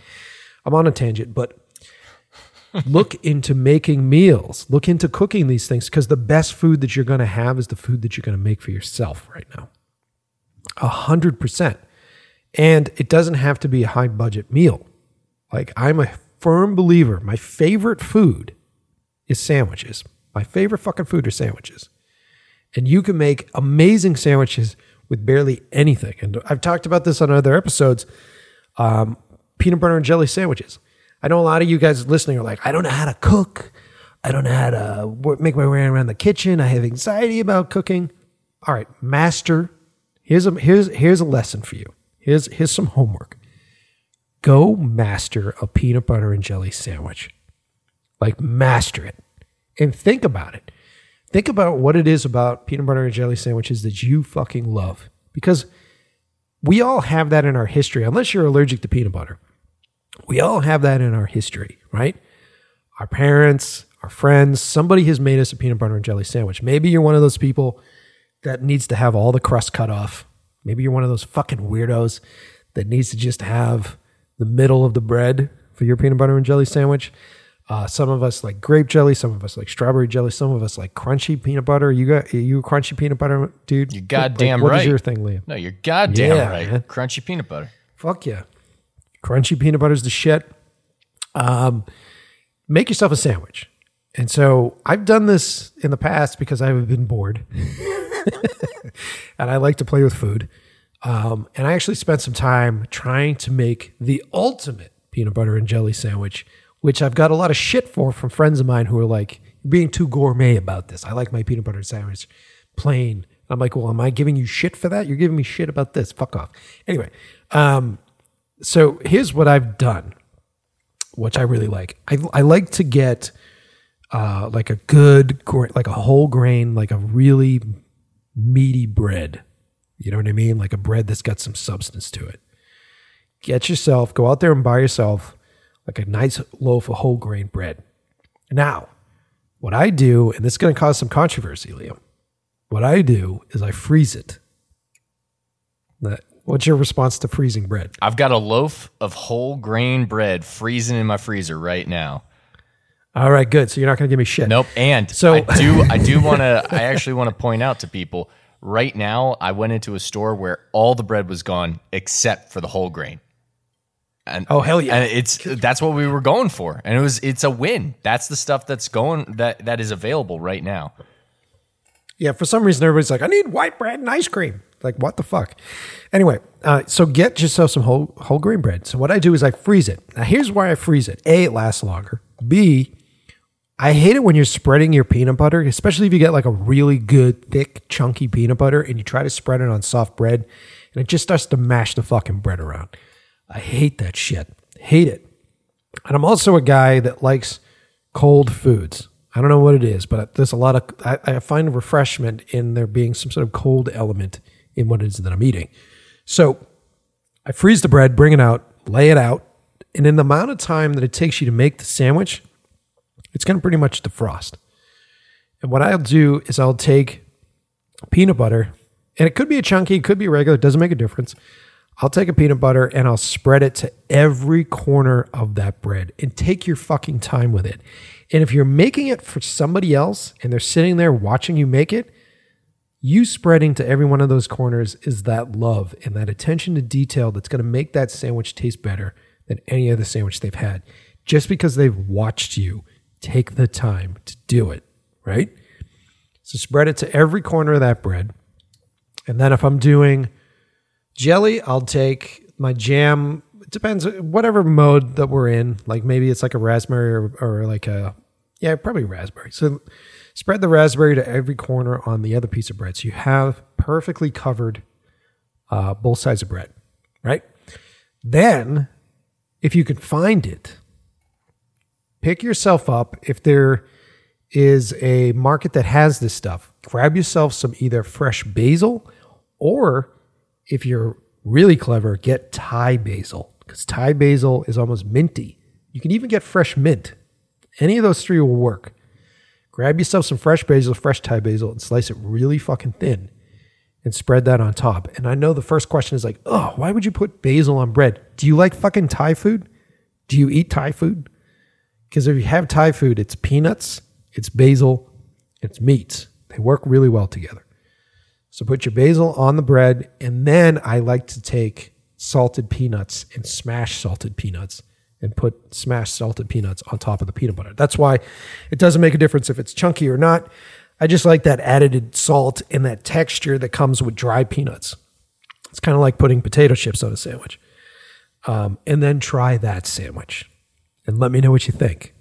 I'm on a tangent, but look into making meals. Look into cooking these things because the best food that you're going to have is the food that you're going to make for yourself right now. A hundred percent. And it doesn't have to be a high budget meal. Like I'm a firm believer. My favorite food is sandwiches. My favorite fucking food are sandwiches. And you can make amazing sandwiches with barely anything. And I've talked about this on other episodes. Um, peanut butter and jelly sandwiches. I know a lot of you guys listening are like, I don't know how to cook. I don't know how to make my way around the kitchen. I have anxiety about cooking. All right, master. Here's a here's here's a lesson for you. Here's here's some homework. Go master a peanut butter and jelly sandwich. Like master it. And think about it. Think about what it is about peanut butter and jelly sandwiches that you fucking love. Because we all have that in our history, unless you're allergic to peanut butter. We all have that in our history, right? Our parents, our friends, somebody has made us a peanut butter and jelly sandwich. Maybe you're one of those people that needs to have all the crust cut off. Maybe you're one of those fucking weirdos that needs to just have the middle of the bread for your peanut butter and jelly sandwich. Uh, some of us like grape jelly. Some of us like strawberry jelly. Some of us like crunchy peanut butter. You got you a crunchy peanut butter, dude? You Like, goddamn What is right. your thing, Liam? No, you're goddamn Yeah, right. man. Crunchy peanut butter. Fuck yeah. Crunchy peanut butter's the shit. Um, make yourself a sandwich. And so I've done this in the past because I've been bored (laughs) and I like to play with food. Um, and I actually spent some time trying to make the ultimate peanut butter and jelly sandwich, which I've got a lot of shit for from friends of mine who are like, being too gourmet about this. I like my peanut butter sandwich plain. I'm like, Well, am I giving you shit for that? You're giving me shit about this. Fuck off. Anyway, um, so here's what I've done, which I really like. I, I like to get uh, like a good, like a whole grain, like a really meaty bread. You know what I mean? Like a bread that's got some substance to it. Get yourself, go out there and buy yourself like a nice loaf of whole grain bread. Now, what I do, and this is going to cause some controversy, Liam. What I do is I freeze it. What's your response to freezing bread? I've got a loaf of whole grain bread freezing in my freezer right now. All right, good. So you're not going to give me shit. Nope. And So- I do (laughs) I do want to I actually want to point out to people right now I went into a store where all the bread was gone except for the whole grain. And Oh, hell yeah. And it's that's what we were going for. And it was it's a win. That's the stuff that's going that that is available right now. Yeah, for some reason everybody's like, I need white bread and ice cream. Like, what the fuck? Anyway, uh, so get yourself some whole whole grain bread. So what I do is I freeze it. Now here's why I freeze it. A, it lasts longer. B, I hate it when you're spreading your peanut butter, especially if you get like a really good, thick, chunky peanut butter and you try to spread it on soft bread and it just starts to mash the fucking bread around. I hate that shit. Hate it. And I'm also a guy that likes cold foods. I don't know what it is, but there's a lot of, I, I find refreshment in there being some sort of cold element in what it is that I'm eating. So I freeze the bread, bring it out, lay it out, and in the amount of time that it takes you to make the sandwich, it's going to pretty much defrost. And what I'll do is I'll take peanut butter, and it could be a chunky, it could be regular, it doesn't make a difference. I'll take a peanut butter and I'll spread it to every corner of that bread and take your fucking time with it. And if you're making it for somebody else and they're sitting there watching you make it, you spreading to every one of those corners is that love and that attention to detail that's going to make that sandwich taste better than any other sandwich they've had just because they've watched you take the time to do it, right? So spread it to every corner of that bread. And then if I'm doing jelly, I'll take my jam. It depends, whatever mode that we're in. Like maybe it's like a raspberry or, or like a, yeah, probably raspberry. So spread the raspberry to every corner on the other piece of bread. So you have perfectly covered uh, both sides of bread, right? Then, if you can find it, pick yourself up. If there is a market that has this stuff, grab yourself some either fresh basil or if you're really clever, get Thai basil because Thai basil is almost minty. You can even get fresh mint. Any of those three will work. Grab yourself some fresh basil, fresh Thai basil, and slice it really fucking thin. and spread that on top. And I know the first question is like, oh, why would you put basil on bread? Do you like fucking Thai food? Do you eat Thai food? Because if you have Thai food, it's peanuts, it's basil, it's meats. They work really well together. So put your basil on the bread, and then I like to take salted peanuts and smash salted peanuts and put smashed salted peanuts on top of the peanut butter. That's why it doesn't make a difference if it's chunky or not. I just like that added salt and that texture that comes with dry peanuts. It's kind of like putting potato chips on a sandwich. Um, and then try that sandwich and let me know what you think.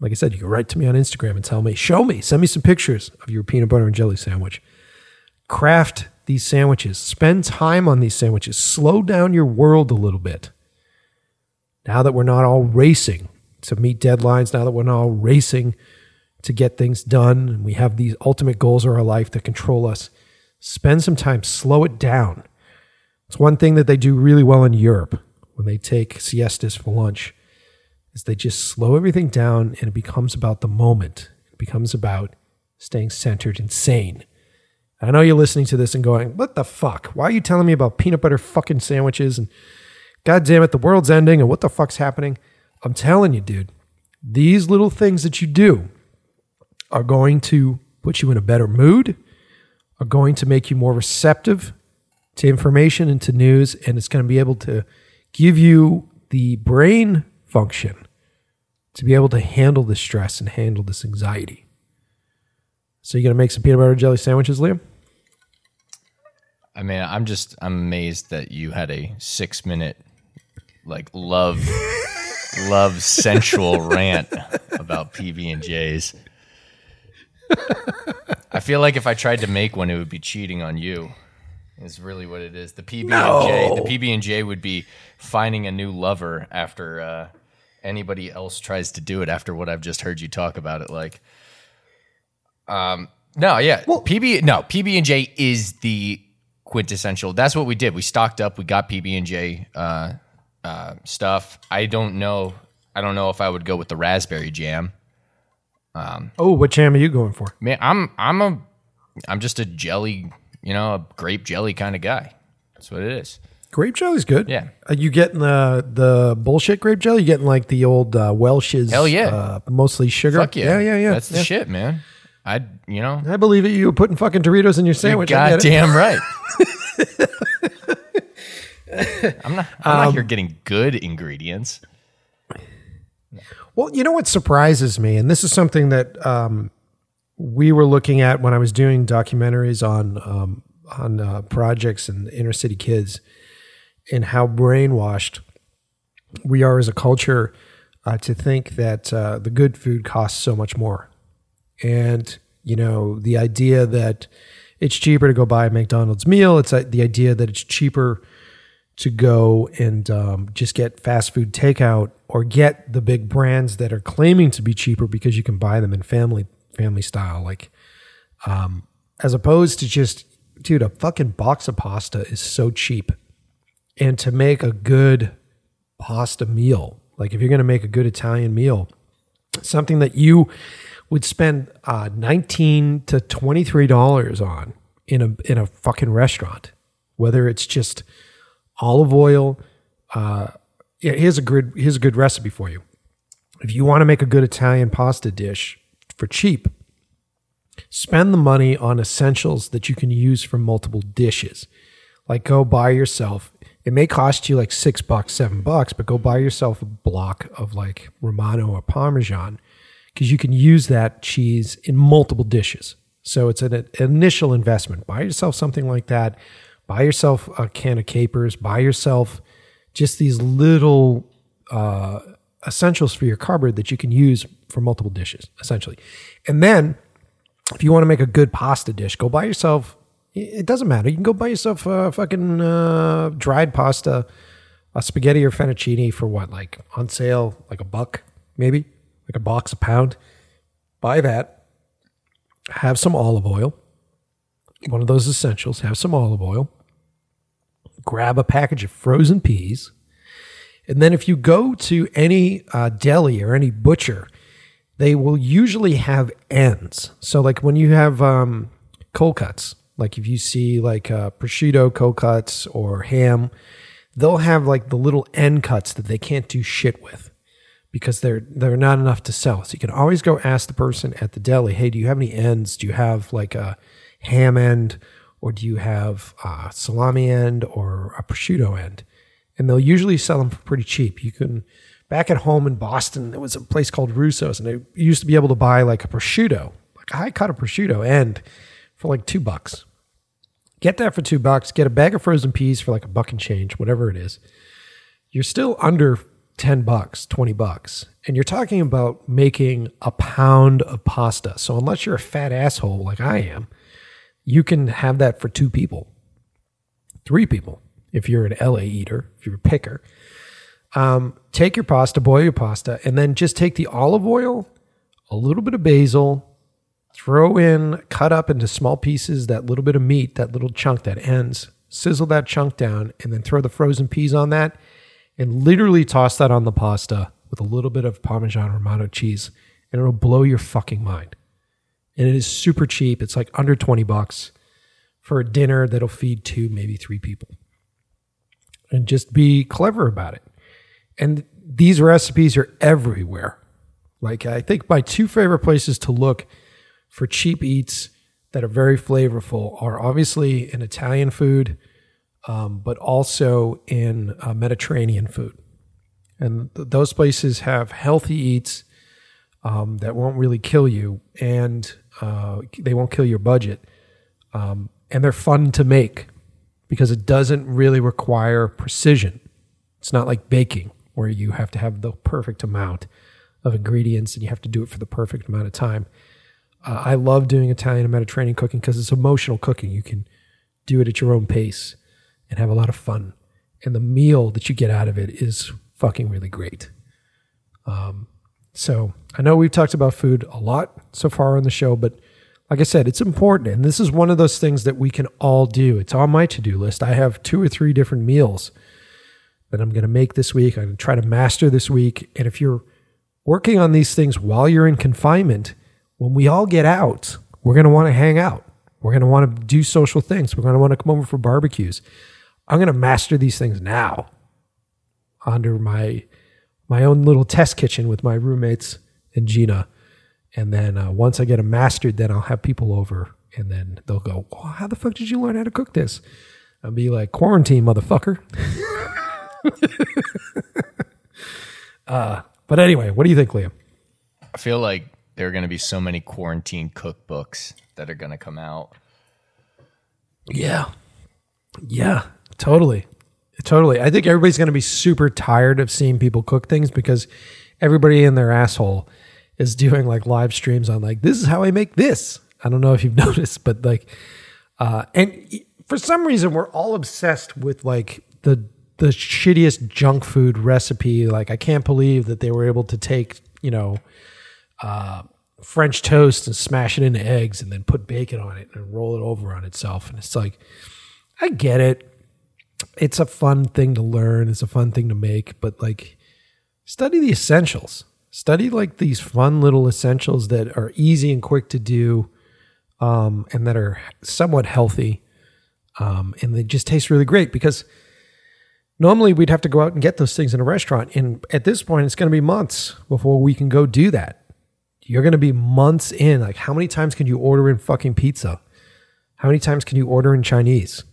Like I said, you can write to me on Instagram and tell me, show me, send me some pictures of your peanut butter and jelly sandwich. Craft these sandwiches, spend time on these sandwiches, slow down your world a little bit. Now that we're not all racing to meet deadlines, now that we're not all racing to get things done, and we have these ultimate goals of our life that control us, spend some time, slow it down. It's one thing that they do really well in Europe when they take siestas for lunch is they just slow everything down and it becomes about the moment. It becomes about staying centered and sane. I know you're listening to this and going, what the fuck? Why are you telling me about peanut butter fucking sandwiches? And God damn it, the world's ending and what the fuck's happening? I'm telling you, dude, these little things that you do are going to put you in a better mood, are going to make you more receptive to information and to news, and it's going to be able to give you the brain function to be able to handle the stress and handle this anxiety. So, you going to make some peanut butter jelly sandwiches, Liam? I mean, I'm just I'm amazed that you had a six minute like love love sensual rant about PB and J's. I feel like if I tried to make one, it would be cheating on you. Is really what it is. The PB and J, No. the PB and J would be finding a new lover after uh, anybody else tries to do it. After what I've just heard you talk about it, like, um, no, yeah, PB, no, PB and J is the quintessential. That's what we did. We stocked up. We got PB and J uh, uh, stuff. I don't know. I don't know if I would go with the raspberry jam. Oh, what jam are you going for? Man, I'm I'm a I'm just a jelly, you know, a grape jelly kind of guy. That's what it is. Grape jelly's good. Yeah. Are you getting the the bullshit grape jelly? You getting like the old uh, Welch's? Hell yeah. Uh, mostly sugar. Fuck yeah, yeah, yeah, yeah. That's the shit, man. I you know, I believe it. You were putting fucking Doritos in your sandwich. I get it. goddamn right. (laughs) I'm not. I'm Um, not here getting good ingredients. Well, you know what surprises me, and this is something that um, we were looking at when I was doing documentaries on um, on uh, projects and inner city kids, and how brainwashed we are as a culture uh, to think that uh, the good food costs so much more, and you know the idea that it's cheaper to go buy a McDonald's meal. It's uh, the idea that it's cheaper to go and um, just get fast food takeout or get the big brands that are claiming to be cheaper because you can buy them in family family style like um, as opposed to just dude a fucking box of pasta is so cheap. And to make a good pasta meal like if you're going to make a good italian meal something that you would spend uh, 19 to 23 dollars on in a in a fucking restaurant whether it's just olive oil. Uh, yeah, here's a good here's a good recipe for you. If you want to make a good Italian pasta dish for cheap, spend the money on essentials that you can use for multiple dishes. Like go buy yourself. It may cost you like six bucks, seven bucks, but go buy yourself a block of like Romano or Parmesan because you can use that cheese in multiple dishes. So it's an, an initial investment. Buy yourself something like that. Buy yourself a can of capers. Buy yourself just these little uh, essentials for your cupboard that you can use for multiple dishes, essentially. And then, if you want to make a good pasta dish, go buy yourself. It doesn't matter. You can go buy yourself a fucking uh, dried pasta, a spaghetti or fettuccine for what, like on sale, like a buck, maybe, like a box a pound. Buy that. Have some olive oil. One of those essentials. Have some olive oil. Grab a package of frozen peas. And then if you go to any uh, deli or any butcher, they will usually have ends. So like when you have um, cold cuts Like if you see like uh, prosciutto cold cuts or ham, they'll have like the little end cuts that they can't do shit with because they're they're not enough to sell. So you can always go ask the person at the deli, "Hey, do you have any ends? Do you have like a ham end, or do you have a salami end or a prosciutto end?" And they'll usually sell them for pretty cheap. You can back at home in Boston, there was a place called Russo's, and they used to be able to buy like a prosciutto, like a high cut of prosciutto end for like two bucks. Get that for two bucks. Get a bag of frozen peas for like a buck and change, whatever it is. You're still under 10 bucks, 20 bucks. And you're talking about making a pound of pasta. So unless you're a fat asshole like I am, you can have that for two people, three people. If you're an LA eater, if you're a picker, um, take your pasta, boil your pasta, and then just take the olive oil, a little bit of basil, throw in, cut up into small pieces, that little bit of meat, that little chunk that ends, sizzle that chunk down, and then throw the frozen peas on that and literally toss that on the pasta with a little bit of Parmesan Romano cheese, and it'll blow your fucking mind. And it is super cheap. It's like under 20 bucks for a dinner that'll feed two, maybe three people. And just be clever about it. And these recipes are everywhere. Like, I think my two favorite places to look for cheap eats that are very flavorful are obviously in Italian food um, but also in uh, Mediterranean food. And th- those places have healthy eats um, that won't really kill you and uh, they won't kill your budget. Um, and they're fun to make because it doesn't really require precision. It's not like baking where you have to have the perfect amount of ingredients and you have to do it for the perfect amount of time. Uh, I love doing Italian and Mediterranean cooking because it's emotional cooking. You can do it at your own pace and have a lot of fun. And the meal that you get out of it is fucking really great. Um, so I know we've talked about food a lot so far on the show, but like I said, it's important. And this is one of those things that we can all do. It's on my to do list. I have two or three different meals that I'm going to make this week. I'm going to try to master this week. And if you're working on these things while you're in confinement, when we all get out, we're going to want to hang out. We're going to want to do social things. We're going to want to come over for barbecues. I'm going to master these things now under my my own little test kitchen with my roommates and Gina. And then uh, once I get them mastered, then I'll have people over and then they'll go, well, How the fuck did you learn how to cook this? I'll be like, Quarantine, motherfucker. (laughs) uh, but anyway, what do you think, Liam? I feel like there are going to be so many quarantine cookbooks that are going to come out. Yeah. Yeah. Totally. Totally. I think everybody's going to be super tired of seeing people cook things because everybody in their asshole is (laughs) doing like live streams on like, this is how I make this. I don't know if you've (laughs) noticed, but like, uh, and for some reason, we're all obsessed with like the, the shittiest junk food recipe. Like, I can't believe that they were able to take, you know, uh, French toast and smash it into eggs and then put bacon on it and roll it over on itself. And it's like, I get it it's a fun thing to learn. It's a fun thing to make, but like study the essentials. Study like these fun little essentials that are easy and quick to do, um, and that are somewhat healthy, um, and they just taste really great. Because normally we'd have to go out and get those things in a restaurant, and at this point, it's going to be months before we can go do that. You're going to be months in. Like, how many times can you order in fucking pizza? How many times can you order in Chinese?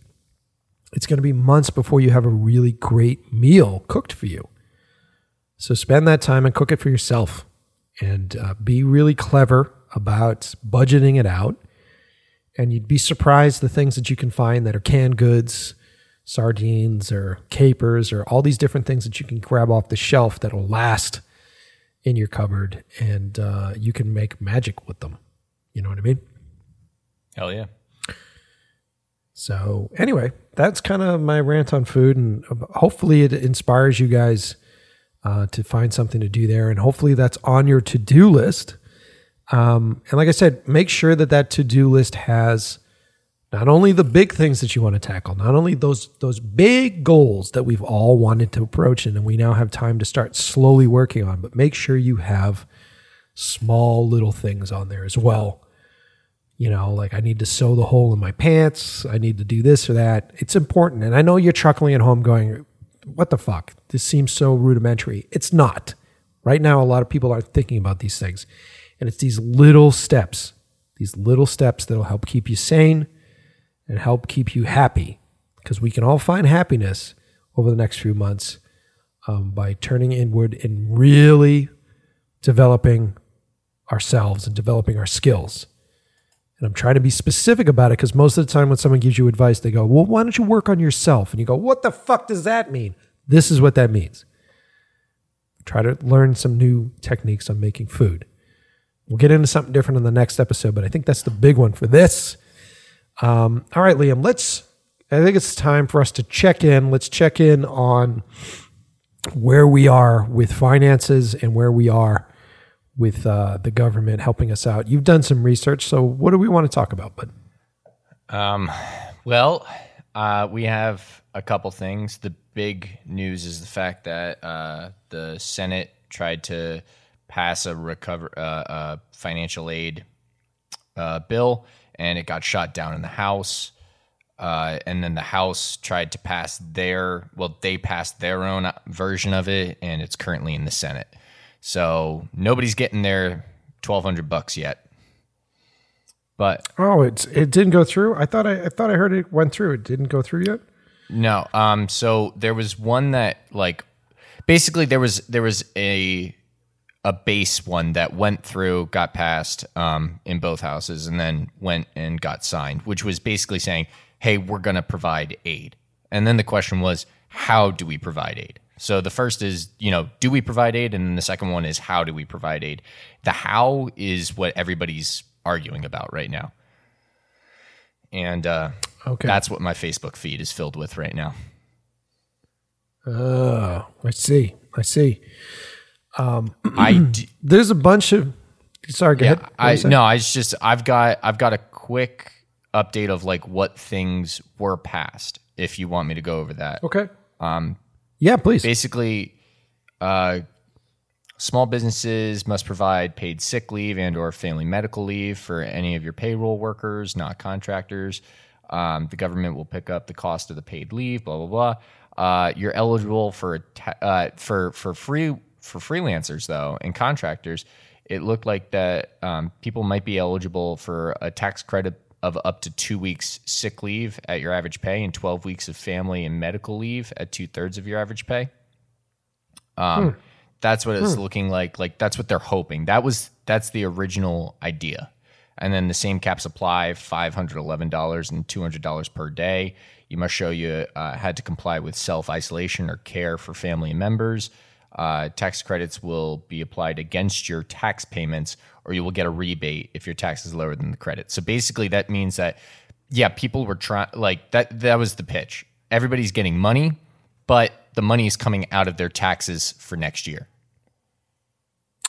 It's going to be months before you have a really great meal cooked for you. So spend that time and cook it for yourself and uh, be really clever about budgeting it out. And you'd be surprised the things that you can find that are canned goods, sardines or capers or all these different things that you can grab off the shelf that'll last in your cupboard and uh, you can make magic with them. You know what I mean? Hell yeah. So, anyway, that's kind of my rant on food, and hopefully, it inspires you guys uh, to find something to do there, and hopefully, that's on your to do list. Um, and like I said, make sure that that to do list has not only the big things that you want to tackle, not only those those big goals that we've all wanted to approach, and we now have time to start slowly working on, but make sure you have small little things on there as well you know, like I need to sew the hole in my pants. I need to do this or that. It's important. And I know you're chuckling at home going, what the fuck? This seems so rudimentary. It's not. Right now, a lot of people aren't thinking about these things. And it's these little steps, these little steps that'll help keep you sane and help keep you happy. Because we can all find happiness over the next few months um, by turning inward and really developing ourselves and developing our skills. And I'm trying to be specific about it because most of the time when someone gives you advice, they go, Well, why don't you work on yourself? And you go, What the fuck does that mean? This is what that means. Try to learn some new techniques on making food. We'll get into something different in the next episode, but I think that's the big one for this. Um, all right, Liam, let's, I think it's time for us to check in. Let's check in on where we are with finances and where we are with uh, the government helping us out. You've done some research, so what do we want to talk about, bud? Um, well, uh, we have a couple things. The big news is the fact that uh, the Senate tried to pass a recover uh, uh, financial aid uh, bill, and it got shot down in the House. Uh, and then the House tried to pass their well, they passed their own version of it, and it's currently in the Senate. So nobody's getting their twelve hundred bucks yet. But oh, it's it didn't go through. I thought I, I thought I heard it went through. It didn't go through yet. No. Um. So there was one that like basically there was there was a a base one that went through, got passed um, in both houses, and then went and got signed, which was basically saying, "Hey, we're going to provide aid." And then the question was, "How do we provide aid?" So the first is, you know, do we provide aid? And then the second one is, how do we provide aid? The how is what everybody's arguing about right now. And uh, Okay. that's what my Facebook feed is filled with right now. Oh, I see. I see. Um, I (clears throat) d- There's a bunch of. Sorry, go yeah, ahead. I no, I just I've got I've got a quick update of like what things were passed. If you want me to go over that, Okay. Um. Yeah, please. basically uh, small businesses must provide paid sick leave and or family medical leave for any of your payroll workers not contractors um, the government will pick up the cost of the paid leave blah blah blah uh, you're eligible for a ta- uh, for for free for freelancers though and contractors it looked like that um, people might be eligible for a tax credit of up to two weeks sick leave at your average pay and 12 weeks of family and medical leave at two thirds of your average pay. Um, That's what it's looking like. Like that's what they're hoping. That was that's the original idea. And then the same caps apply: five hundred eleven dollars and two hundred dollars per day. You must show you uh, had to comply with self isolation or care for family members. Uh, tax credits will be applied against your tax payments, or you will get a rebate if your tax is lower than the credit. So basically, that means that yeah, people were trying like that. That was the pitch. Everybody's getting money, but the money is coming out of their taxes for next year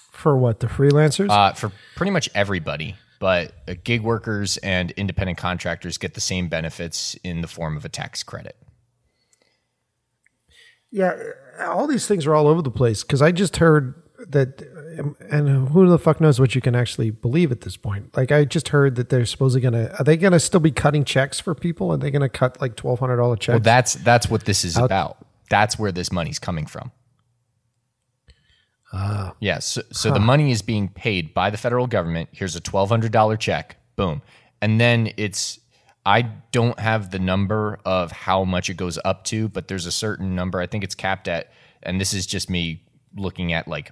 For what the freelancers? uh, for pretty much everybody. But uh, gig workers and independent contractors get the same benefits in the form of a tax credit. yeah, all these things are all over the place because I just heard that, and who the fuck knows what you can actually believe at this point. Like I just heard that they're supposedly gonna. Are they gonna still be cutting checks for people? Are they gonna cut like twelve hundred dollar checks? Well, that's that's what this is about. That's where this money's coming from. Ah. yeah. So, so the money is being paid by the federal government. Here's a twelve hundred dollar check. Boom, and then it's. I don't have the number of how much it goes up to, but there's a certain number. I think it's capped at, and this is just me looking at like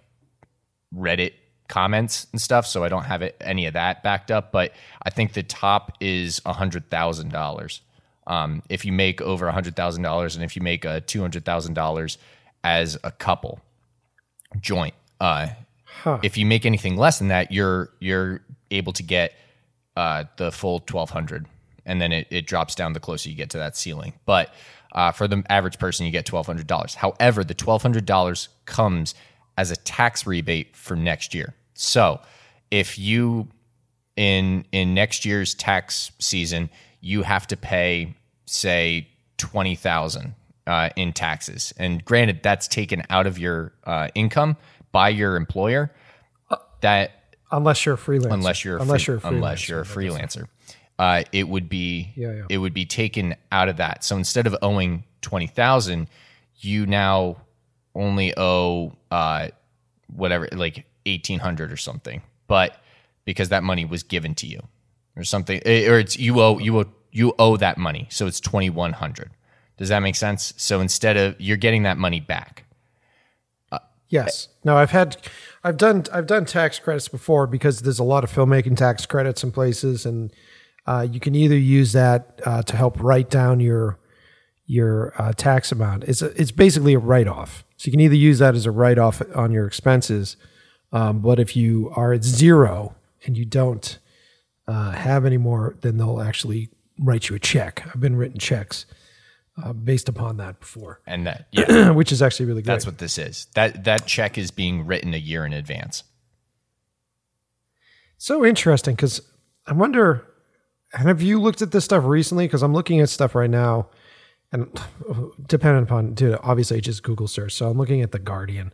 Reddit comments and stuff, so I don't have it, any of that backed up. But I think the top is a hundred thousand dollars. Um, if you make over a hundred thousand dollars, and if you make a two hundred thousand dollars as a couple joint, uh, if you make anything less than that, you're you're able to get uh, the full twelve hundred, and then it, it drops down the closer you get to that ceiling. But uh, for the average person, you get twelve hundred dollars. However, the twelve hundred dollars comes as a tax rebate for next year. So if you in in next year's tax season, you have to pay say twenty thousand uh, in taxes, and granted, that's taken out of your uh, income by your employer. That unless you're a freelancer. unless you're a unless free- you're a unless freelancer, you're a freelancer. Uh, it would be Yeah, yeah. it would be taken out of that. So instead of owing twenty thousand, you now only owe uh, whatever like eighteen hundred or something. But because that money was given to you or something, eh, or it's you owe you owe you owe that money, so it's twenty one hundred. Does that make sense? So instead of you're getting that money back. Yes. No, I've had, I've done, I've done tax credits before because there's a lot of filmmaking tax credits in places, and uh, you can either use that uh, to help write down your your uh, tax amount. It's a, it's basically a write off. So you can either use that as a write off on your expenses, um, but if you are at zero and you don't uh, have any more, then they'll actually write you a check. I've been written checks uh, based upon that before, And that (clears throat) yeah, which is actually really good. that's what this is. That that check is being written a year in advance. So interesting because I wonder, have you looked at this stuff recently? Because I'm looking at stuff right now, and depending upon, dude, obviously just Google search. So I'm looking at the Guardian.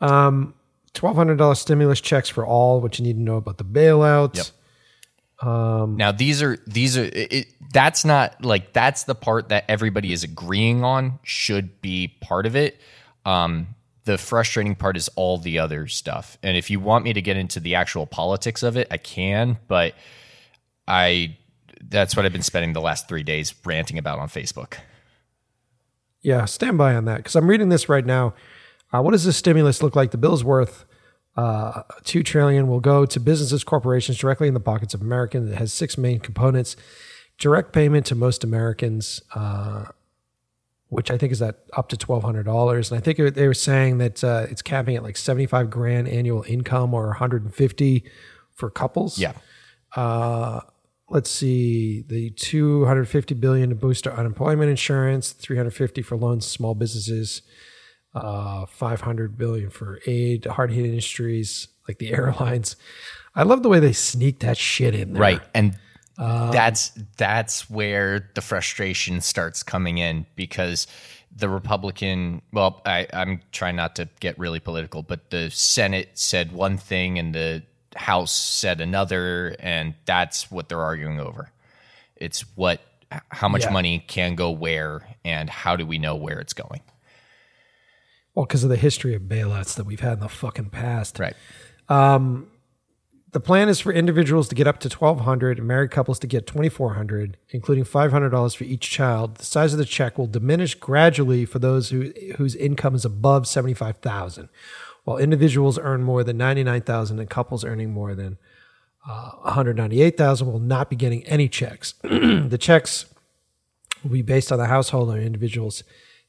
Um, twelve hundred dollars stimulus checks for all. What you need to know about the bailout. Yep. Now these are these are it, it- that's not like that's the part that everybody is agreeing on should be part of it. Um, the frustrating part is all the other stuff. And if you want me to get into the actual politics of it, I can, but I that's what I've been spending the last 3 days ranting about on Facebook. Yeah, stand by on that because I'm reading this right now. Uh, what does this stimulus look like? The bill's worth uh, two trillion will go to businesses, corporations directly in the pockets of Americans. It has six main components: direct payment to most Americans, uh, which I think is at up to twelve hundred dollars, and I think they were saying that uh, it's capping at like seventy five grand annual income or one hundred and fifty for couples Yeah. Let's see the 250 billion to boost our unemployment insurance 350 for loans to small businesses uh, 500 billion for aid to hard hit industries like the (laughs) airlines i love the way they sneak that shit in there Right. And that's that's where the frustration starts coming in because the Republican well, I, I'm trying not to get really political, but the Senate said one thing and the House said another, and that's what they're arguing over. It's what how much Yeah. money can go where and how do we know where it's going. well because of the history of bailouts that we've had in the fucking past Right. Um, the plan is for individuals to get up to 1200 and married couples to get 2400 including $500 for each child the size of the check will diminish gradually for those who, whose income is above 75000 while individuals earn more than 99000 and couples earning more than uh, 198000 will not be getting any checks (clears throat) the checks will be based on the household or individual's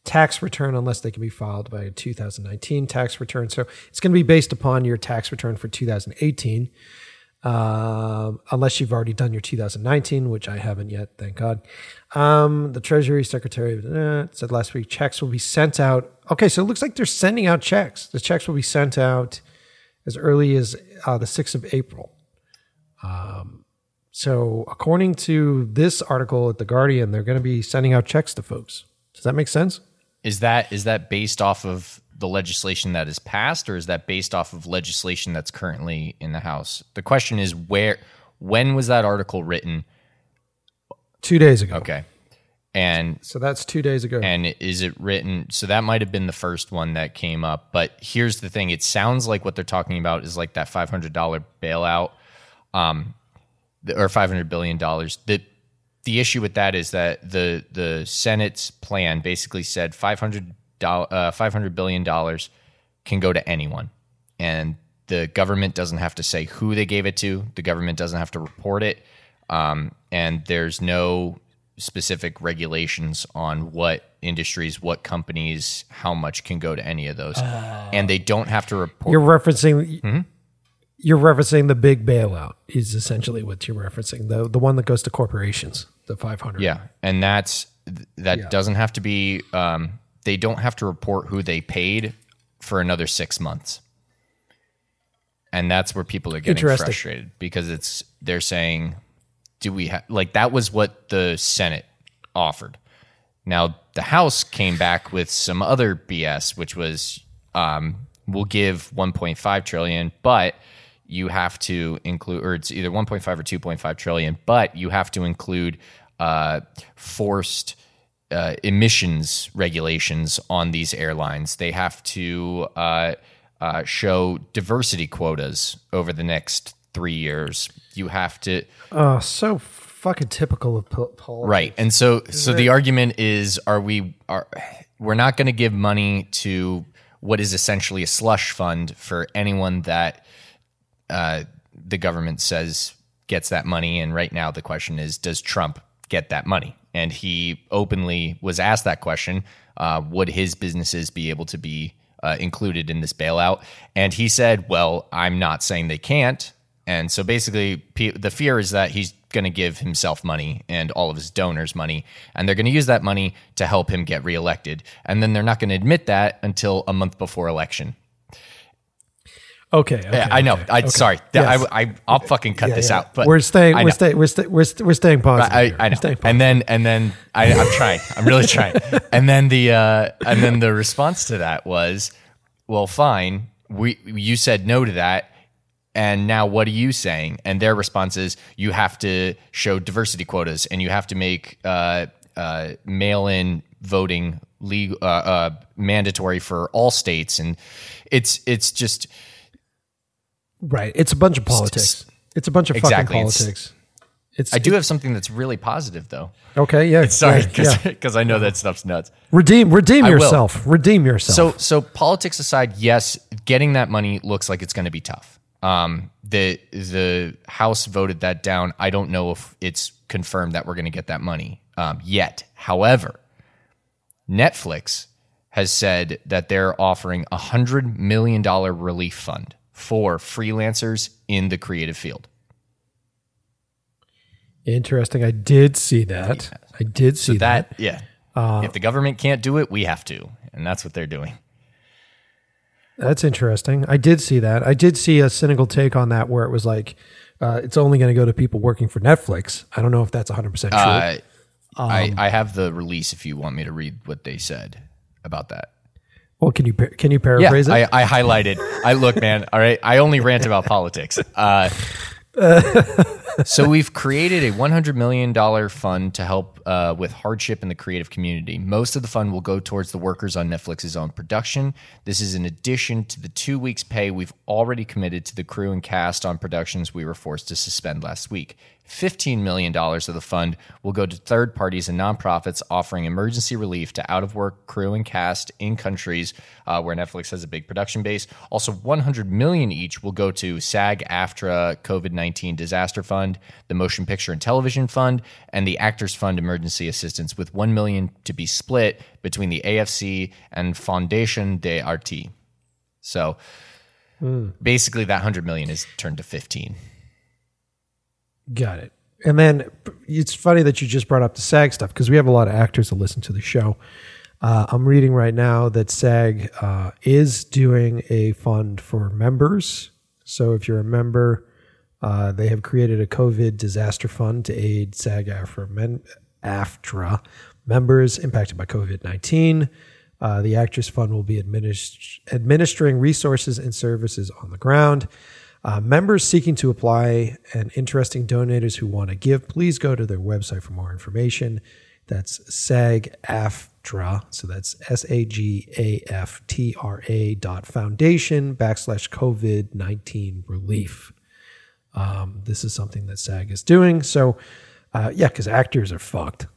tax return unless they can be filed by a 2019 tax return. So it's going to be based upon your tax return for 2018, um, unless you've already done your 2019, which I haven't yet, thank God. Um, the Treasury Secretary uh, said last week checks will be sent out. Okay, so it looks like they're sending out checks. The checks will be sent out as early as uh, the 6th of April. So, according to this article at The Guardian, they're going to be sending out checks to folks. Does that make sense? Is that is that based off of the legislation that is passed, or is that based off of legislation that's currently in the House? The question is where, when was that article written? Two days ago. Okay, and So that's two days ago. and is it written? So that might have been the first one that came up. But here's the thing: it sounds like what they're talking about is like that five hundred dollar bailout, um, or five hundred billion dollars. The the issue with that is that the the Senate's plan basically said five hundred uh, five hundred billion dollars can go to anyone, and the government doesn't have to say who they gave it to. The government doesn't have to report it, um, and there's no specific regulations on what industries, what companies, how much can go to any of those, and they don't have to report. you're referencing. Mm-hmm. You're referencing the big bailout. Is essentially what you're referencing. The the one that goes to corporations. The 500. Yeah, and that's that doesn't have to be. Um, they don't have to report who they paid for another six months, and that's where people are getting frustrated because it's they're saying, "Do we have like that?" Was what the Senate offered. Now the House came back with some other BS, which was um, we'll give 1.5 trillion, but you have to include, or it's either 1.5 or 2.5 trillion, but you have to include uh, forced uh, emissions regulations on these airlines. They have to uh, uh, show diversity quotas over the next three years. You have to Oh, so fucking typical of politics. right, and so so the argument is: Are we are we're not going to give money to what is essentially a slush fund for anyone that uh, the government says gets that money. And right now, the question is: Does Trump get that money? And he openly was asked that question: uh, Would his businesses be able to be uh, included in this bailout? And he said, "Well, I'm not saying they can't." And so basically, pe- the fear is that he's going to give himself money and all of his donors money, and they're going to use that money to help him get reelected. And then they're not going to admit that until a month before election. Okay. okay I know. okay, I okay. sorry. Yes. I, I I'll fucking cut Yeah, this yeah. out. But we're staying. We're staying. We're, sta- we're, st- we're staying positive. I. I We're know. staying positive. And then and then I, I'm trying. I'm really trying. (laughs) And then the uh, and then the response to that was, well, fine. We you said no to that. And now what are you saying? And their response is you have to show diversity quotas and you have to make uh, uh, mail-in voting legal uh, uh, mandatory for all states. And it's it's just right. It's a bunch of politics. It's a bunch of Exactly. fucking politics. It's. I do have something that's really positive though. Okay. Yeah. (laughs) Sorry, because yeah. I know that stuff's nuts. Redeem. Redeem will. yourself. Redeem yourself. So, so politics aside, yes, getting that money looks like it's going to be tough. Um, the the House voted that down. I don't know if it's confirmed that we're going to get that money um, yet. However, Netflix has said that they're offering a hundred million dollar relief fund for freelancers in the creative field. Interesting. I did see that. I did see that. That yeah, if the government can't do it, we have to, and that's what they're doing. That's interesting. I did see that. I did see a cynical take on that where it was like, uh, it's only going to go to people working for Netflix. I don't know if that's 100% true. Uh, I, I have the release if you want me to read what they said about that. Well, can you can you Yeah, paraphrase I, it? I highlighted. I look, man. All right, I only rant about politics. Uh, (laughs) so we've created a 100 million dollar fund to help uh, with hardship in the creative community. Most of the fund will go towards the workers on Netflix's own production. This is in addition to the two weeks' pay we've already committed to the crew and cast on productions we were forced to suspend last week. $15 million of the fund will go to third parties and nonprofits offering emergency relief to out of work crew and cast in countries uh, where Netflix has a big production base. Also, 100 million each will go to SAG AFTRA COVID 19 Disaster Fund, the Motion Picture and Television Fund, and the Actors Fund Emergency Assistance, with 1 million to be split between the AFC and Foundation de Arti. So basically, that 100 million is turned to 15. Got it. And then it's funny that you just brought up the SAG stuff because we have a lot of actors that listen to the show. Uh, I'm reading right now that SAG uh, is doing a fund for members. So if you're a member, uh, they have created a COVID disaster fund to aid SAG AFTRA, members impacted by COVID 19. Uh, the Actors Fund will be administ- administering resources and services on the ground. Uh, members seeking to apply and interesting donors who want to give, please go to their website for more information. That's SAG AFTRA. So that's S A G A F T R A dot foundation backslash COVID 19 relief. Um, this is something that SAG is doing. So, uh, yeah, because actors are fucked.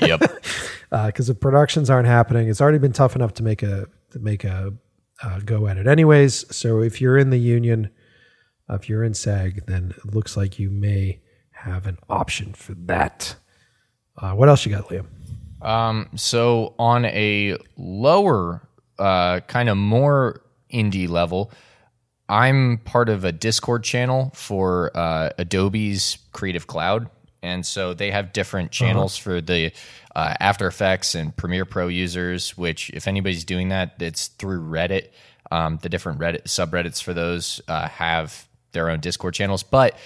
Yep. (laughs) because the productions aren't happening, it's already been tough enough to make a to make a uh, go at it anyways. So if you're in the union, uh, if you're in SAG, then it looks like you may have an option for that. Uh, what else you got, Liam? Um, so on a lower, uh, kind of more indie level, I'm part of a Discord channel for uh, Adobe's Creative Cloud, and so they have different channels for the uh, After Effects and Premiere Pro users. Which, if anybody's doing that, it's through Reddit. Um, the different Reddit subreddits for those uh, have their own Discord channels, but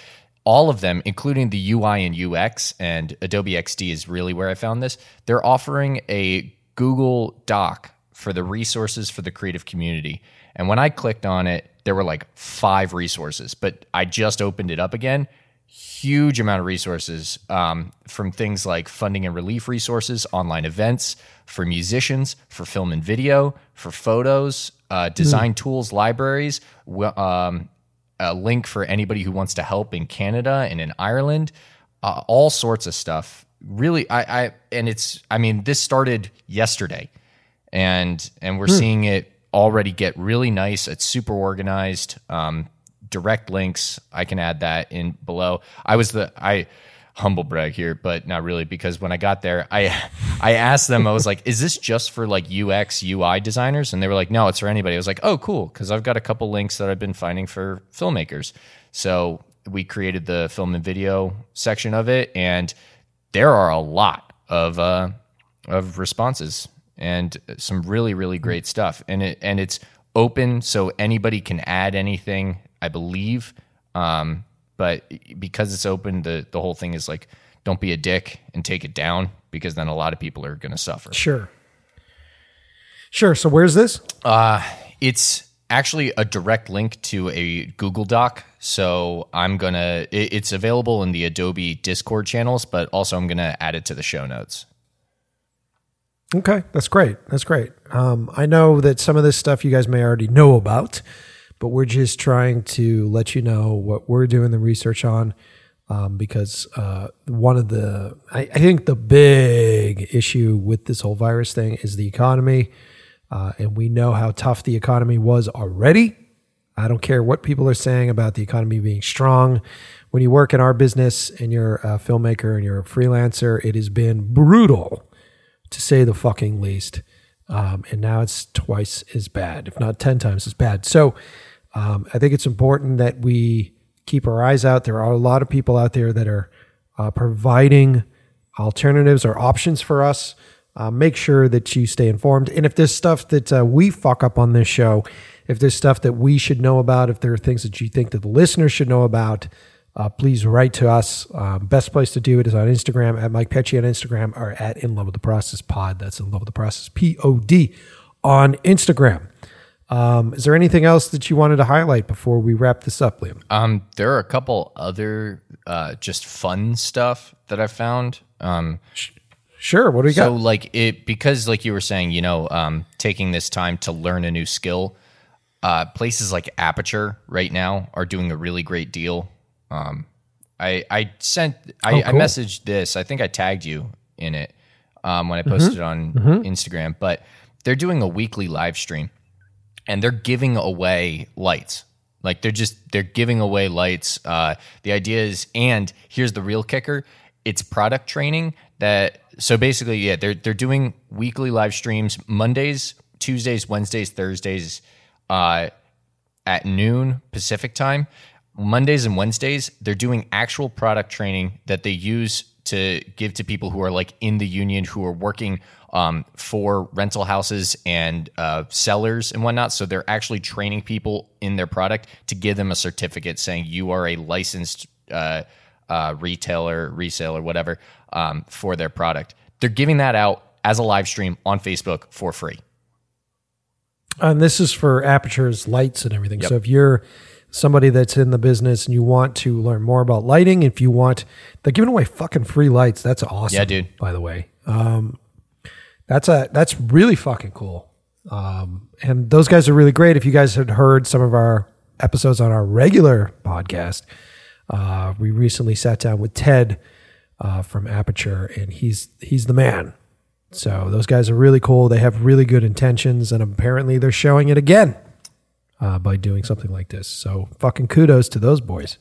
all of them, including the UI and UX and Adobe XD, is really where I found this. They're offering a Google Doc for the resources for the creative community. And when I clicked on it, there were like five resources, but I just opened it up again. Huge amount of resources um, from things like funding and relief resources, online events for musicians, for film and video, for photos, uh, design tools, libraries, um, a link for anybody who wants to help in Canada and in Ireland, uh, all sorts of stuff. Really, I, I and it's I mean this started yesterday, and and we're seeing it already get really nice. It's super organized. Um, direct links. I can add that in below. I was the I humble brag here, but not really because when I got there, I (laughs) I asked them. I was like, "Is this just for like UX UI designers?" And they were like, "No, it's for anybody." I was like, "Oh, cool," because I've got a couple links that I've been finding for filmmakers. So we created the film and video section of it, and there are a lot of uh, of responses and some really really great stuff. And it and it's open, so anybody can add anything. I believe. Um, but because it's open, the the whole thing is like, don't be a dick and take it down because then a lot of people are going to suffer. Sure. Sure. So where's this? Uh, it's actually a direct link to a Google Doc. So I'm gonna. It, it's available in the Adobe Discord channels, but also I'm gonna add it to the show notes. Okay, that's great. That's great. Um, I know that some of this stuff you guys may already know about, but we're just trying to let you know what we're doing the research on. Um, because uh, one of the, I, I think the big issue with this whole virus thing is the economy. Uh, and we know how tough the economy was already. I don't care what people are saying about the economy being strong. When you work in our business and you're a filmmaker and you're a freelancer, it has been brutal to say the fucking least. Um, and now it's twice as bad, if not 10 times as bad. So um, I think it's important that we keep our eyes out. There are a lot of people out there that are uh, providing alternatives or options for us. Uh, make sure that you stay informed. And if there's stuff that uh, we fuck up on this show, if there's stuff that we should know about, if there are things that you think that the listeners should know about, uh, please write to us. Um, best place to do it is on Instagram at Mike Pecci on Instagram or at In Love with the Process Pod. That's In Love with the Process P O D on Instagram. Um, is there anything else that you wanted to highlight before we wrap this up, Liam? Um, there are a couple other uh, just fun stuff that I found. Um, Sure. What do we got? so like it because like you were saying, you know, um, taking this time to learn a new skill. Uh, places like Aputure right now are doing a really great deal. Um, I I sent I, Oh, I messaged this. I think I tagged you in it um, when I Mm-hmm. posted it on Instagram. But they're doing a weekly live stream, and they're giving away lights. Like they're just they're giving away lights. Uh, the idea is, and here's the real kicker: it's product training. That so basically, yeah, they're they're doing weekly live streams Mondays, Tuesdays, Wednesdays, Thursdays, uh, at noon Pacific time. Mondays and Wednesdays, they're doing actual product training that they use to give to people who are like in the union who are working um, for rental houses and uh, sellers and whatnot. So they're actually training people in their product to give them a certificate saying you are a licensed uh, uh, retailer, reseller, whatever um, for their product. They're giving that out as a live stream on Facebook for free. And this is for Aputure's, lights, and everything. Yep. So if you're somebody that's in the business and you want to learn more about lighting, if you want, they're giving away fucking free lights. That's awesome. Yeah, dude. By the way, um, that's a that's really fucking cool. Um, and those guys are really great. If you guys had heard some of our episodes on our regular podcast, uh, we recently sat down with Ted uh, from Aputure, and he's he's the man. So those guys are really cool. They have really good intentions, and apparently they're showing it again uh, by doing something like this. So fucking kudos to those boys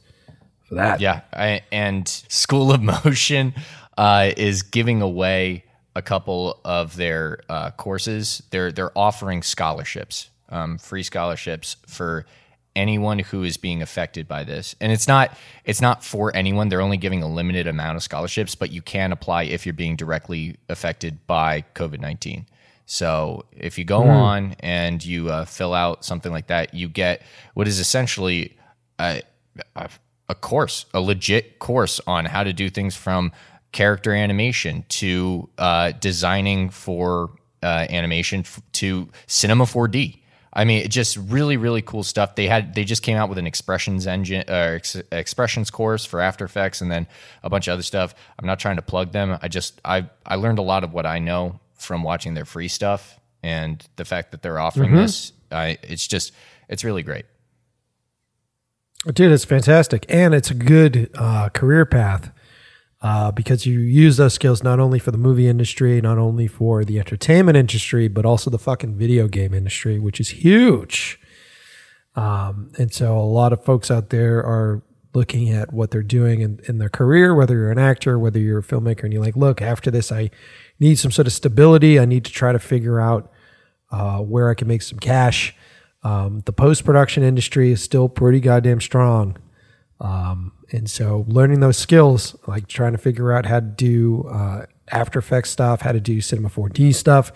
for that. Yeah, I, and School of (laughs) Motion uh, is giving away a couple of their uh, courses. They're they're offering scholarships, um, free scholarships for anyone who is being affected by this. And it's not it's not for anyone. They're only giving a limited amount of scholarships, but you can apply if you're being directly affected by COVID nineteen. So if you go on and you uh, fill out something like that, you get what is essentially a, a, a course, a legit course on how to do things from character animation to uh, designing for uh, animation f- to cinema 4D. I mean, it just really, really cool stuff. They had they just came out with an expressions engine uh, ex- expressions course for After Effects, and then a bunch of other stuff. I'm not trying to plug them. I just I I learned a lot of what I know from watching their free stuff, and the fact that they're offering this, I it's just it's really great. Dude, it's fantastic. And it's a good uh, career path uh, because you use those skills not only for the movie industry, not only for the entertainment industry, but also the fucking video game industry, which is huge. Um, and so a lot of folks out there are looking at what they're doing in, in their career, whether you're an actor, whether you're a filmmaker, and you're like, look, after this, I need some sort of stability. I need to try to figure out uh, where I can make some cash. Um, the post production industry is still pretty goddamn strong. Um, and so learning those skills, like trying to figure out how to do uh, After Effects stuff, how to do Cinema 4D stuff,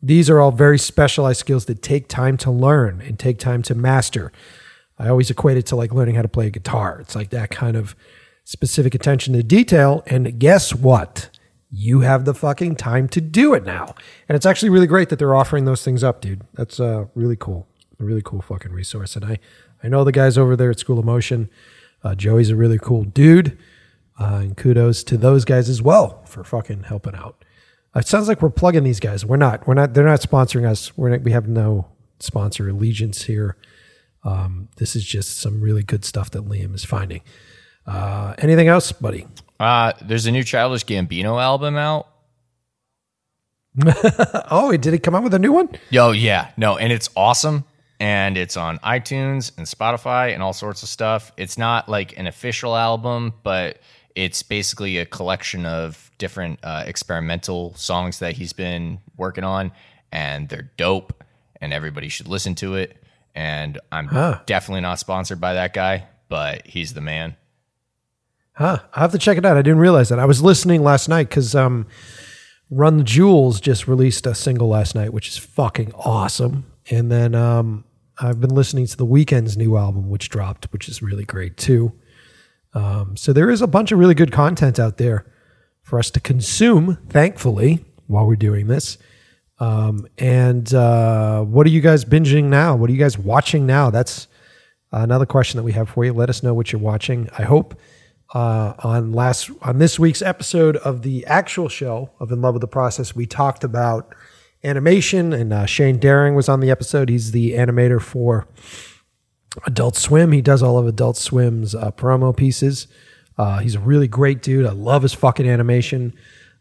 these are all very specialized skills that take time to learn and take time to master. I always equate it to like learning how to play a guitar. It's like that kind of specific attention to detail. And guess what? You have the fucking time to do it now. And it's actually really great that they're offering those things up, dude. That's uh, really cool. A really cool fucking resource. And I, I know the guys over there at School of Motion. Uh, Joey's a really cool dude. Uh, and kudos to those guys as well for fucking helping out. It sounds like we're plugging these guys. We're not. We're not. They're not sponsoring us. We're not, we have no sponsor allegiance here. Um, this is just some really good stuff that Liam is finding. Uh, anything else, buddy? Uh, there's a new Childish Gambino album out. (laughs) oh, did he come out with a new one? Yo, yeah, no, and it's awesome. And it's on iTunes and Spotify and all sorts of stuff. It's not like an official album, but it's basically a collection of different uh, experimental songs that he's been working on, and they're dope, and everybody should listen to it. And I'm Huh. definitely not sponsored by that guy, but he's the man. Huh. I have to check it out. I didn't realize that. I was listening last night because um, Run the Jewels just released a single last night, which is fucking awesome. And then um, I've been listening to the Weeknd's new album, which dropped, which is really great too. Um, so there is a bunch of really good content out there for us to consume, thankfully, while we're doing this. Um, and uh, what are you guys binging now? What are you guys watching now? That's another question that we have for you. Let us know what you're watching. I hope uh, on last on this week's episode of the actual show of In Love with the Process, we talked about animation, and uh, Shane Daring was on the episode. He's the animator for Adult Swim. He does all of Adult Swim's uh, promo pieces. Uh, he's a really great dude. I love his fucking animation.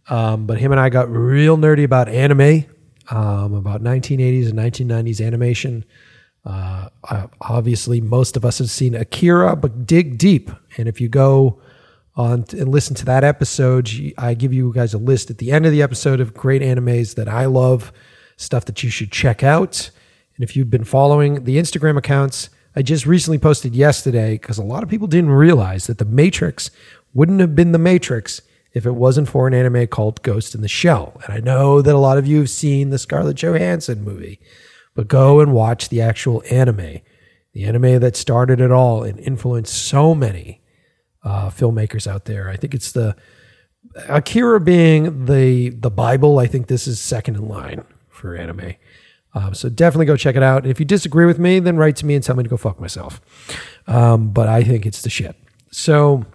Um, but him and I got real nerdy about anime, um, about 1980s and 1990s animation. Uh, obviously, most of us have seen Akira, but dig deep. And if you go on and listen to that episode, I give you guys a list at the end of the episode of great animes that I love, stuff that you should check out. And if you've been following the Instagram accounts, I just recently posted yesterday because a lot of people didn't realize that The Matrix wouldn't have been The Matrix if it wasn't for an anime called Ghost in the Shell. And I know that a lot of you have seen the Scarlett Johansson movie, but go and watch the actual anime, the anime that started it all and influenced so many uh, filmmakers out there. I think it's the Akira being the the Bible. I think this is second in line for anime. Um, so definitely go check it out. And if you disagree with me, then write to me and tell me to go fuck myself. Um, but I think it's the shit. So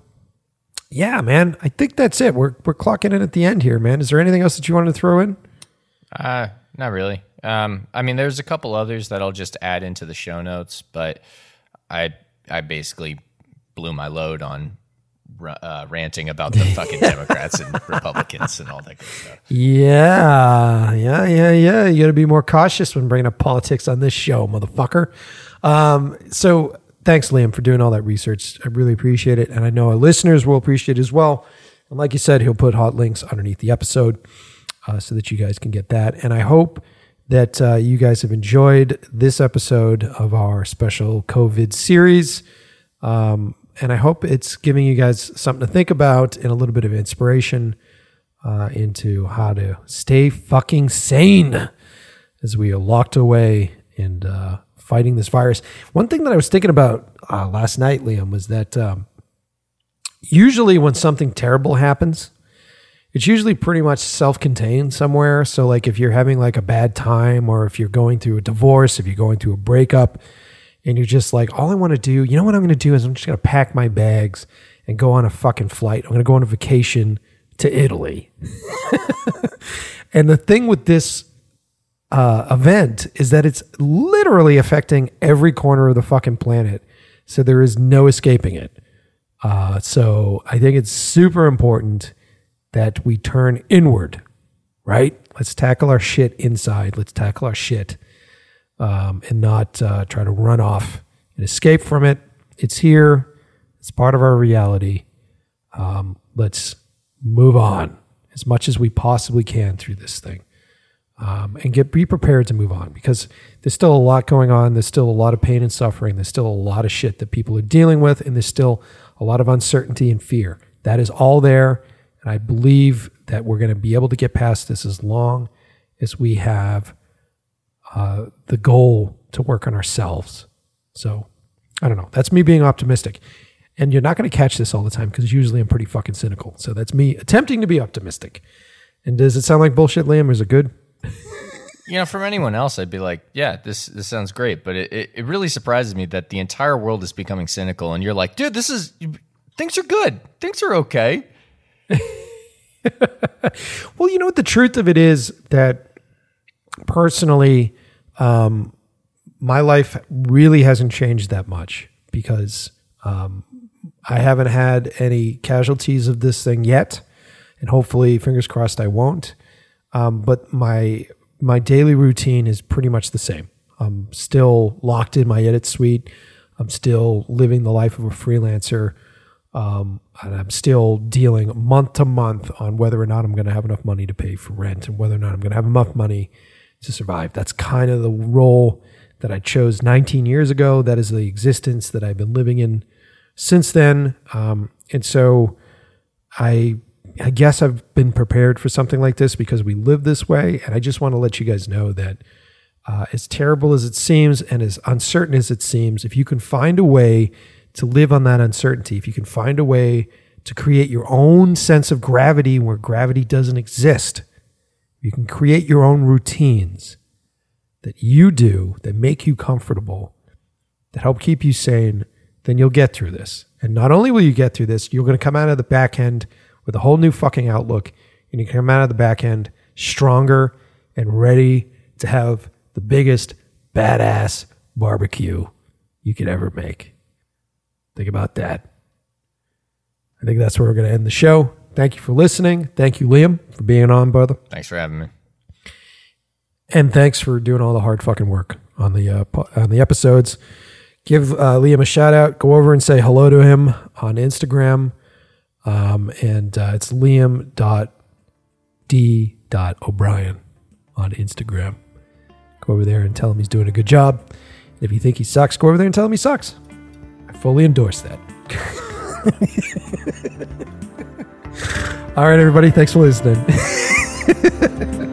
yeah, man, I think that's it. We're we're clocking in at the end here, man. Is there anything else that you wanted to throw in? Uh, not really. Um, I mean, there's a couple others that I'll just add into the show notes, but I I basically blew my load on uh, ranting about the fucking (laughs) Democrats and Republicans and all that good stuff. Yeah, yeah, yeah, yeah. You got to be more cautious when bringing up politics on this show, motherfucker. Um, so thanks, Liam, for doing all that research. I really appreciate it, and I know our listeners will appreciate it as well. And like you said, he'll put hot links underneath the episode uh, so that you guys can get that. And I hope that uh, you guys have enjoyed this episode of our special COVID series. Um, and I hope it's giving you guys something to think about and a little bit of inspiration uh, into how to stay fucking sane as we are locked away and uh, fighting this virus. One thing that I was thinking about uh, last night, Liam, was that um, usually when something terrible happens, it's usually pretty much self-contained somewhere. So like if you're having like a bad time or if you're going through a divorce, if you're going through a breakup and you're just like, all I want to do, you know what I'm going to do is I'm just going to pack my bags and go on a fucking flight. I'm going to go on a vacation to Italy. (laughs) and the thing with this uh, event is that it's literally affecting every corner of the fucking planet. So there is no escaping it. Uh, so I think it's super important that we turn inward, right? Let's tackle our shit inside. Let's tackle our shit um, and not uh, try to run off and escape from it. It's here, it's part of our reality. Um, let's move on as much as we possibly can through this thing. Um, and get be prepared to move on because there's still a lot going on. There's still a lot of pain and suffering. There's still a lot of shit that people are dealing with, and there's still a lot of uncertainty and fear. That is all there, and I believe that we're going to be able to get past this as long as we have uh, the goal to work on ourselves. So I don't know. That's me being optimistic. And you're not going to catch this all the time because usually I'm pretty fucking cynical. So that's me attempting to be optimistic. And does it sound like bullshit, Liam? Is it good? you know, from anyone else, I'd be like, yeah, this this sounds great. But it, it, it really surprises me that the entire world is becoming cynical, and you're like, dude, this is things are good, things are okay. (laughs) well, you know what the truth of it is that personally, um, my life really hasn't changed that much because um, I haven't had any casualties of this thing yet, and hopefully, fingers crossed, I won't. Um, but my my daily routine is pretty much the same. I'm still locked in my edit suite. I'm still living the life of a freelancer. Um, and I'm still dealing month to month on whether or not I'm going to have enough money to pay for rent and whether or not I'm going to have enough money to survive. That's kind of the role that I chose 19 years ago. That is the existence that I've been living in since then. Um, and so I I guess I've been prepared for something like this because we live this way. And I just want to let you guys know that uh, as terrible as it seems and as uncertain as it seems, if you can find a way to live on that uncertainty, if you can find a way to create your own sense of gravity where gravity doesn't exist, you can create your own routines that you do that make you comfortable, that help keep you sane, then you'll get through this. And not only will you get through this, you're going to come out of the back end with a whole new fucking outlook, and you come out of the back end stronger and ready to have the biggest badass barbecue you could ever make. Think about that. I think that's where we're going to end the show. Thank you for listening. Thank you, Liam, for being on, brother. Thanks for having me. And thanks for doing all the hard fucking work on the uh, on the episodes. Give uh, Liam a shout out. Go over and say hello to him on Instagram. Um, and uh, it's liam.d.o'brien on Instagram. Go over there and tell him he's doing a good job. If you think he sucks, go over there and tell him he sucks. I fully endorse that. (laughs) All right, everybody. Thanks for listening. (laughs)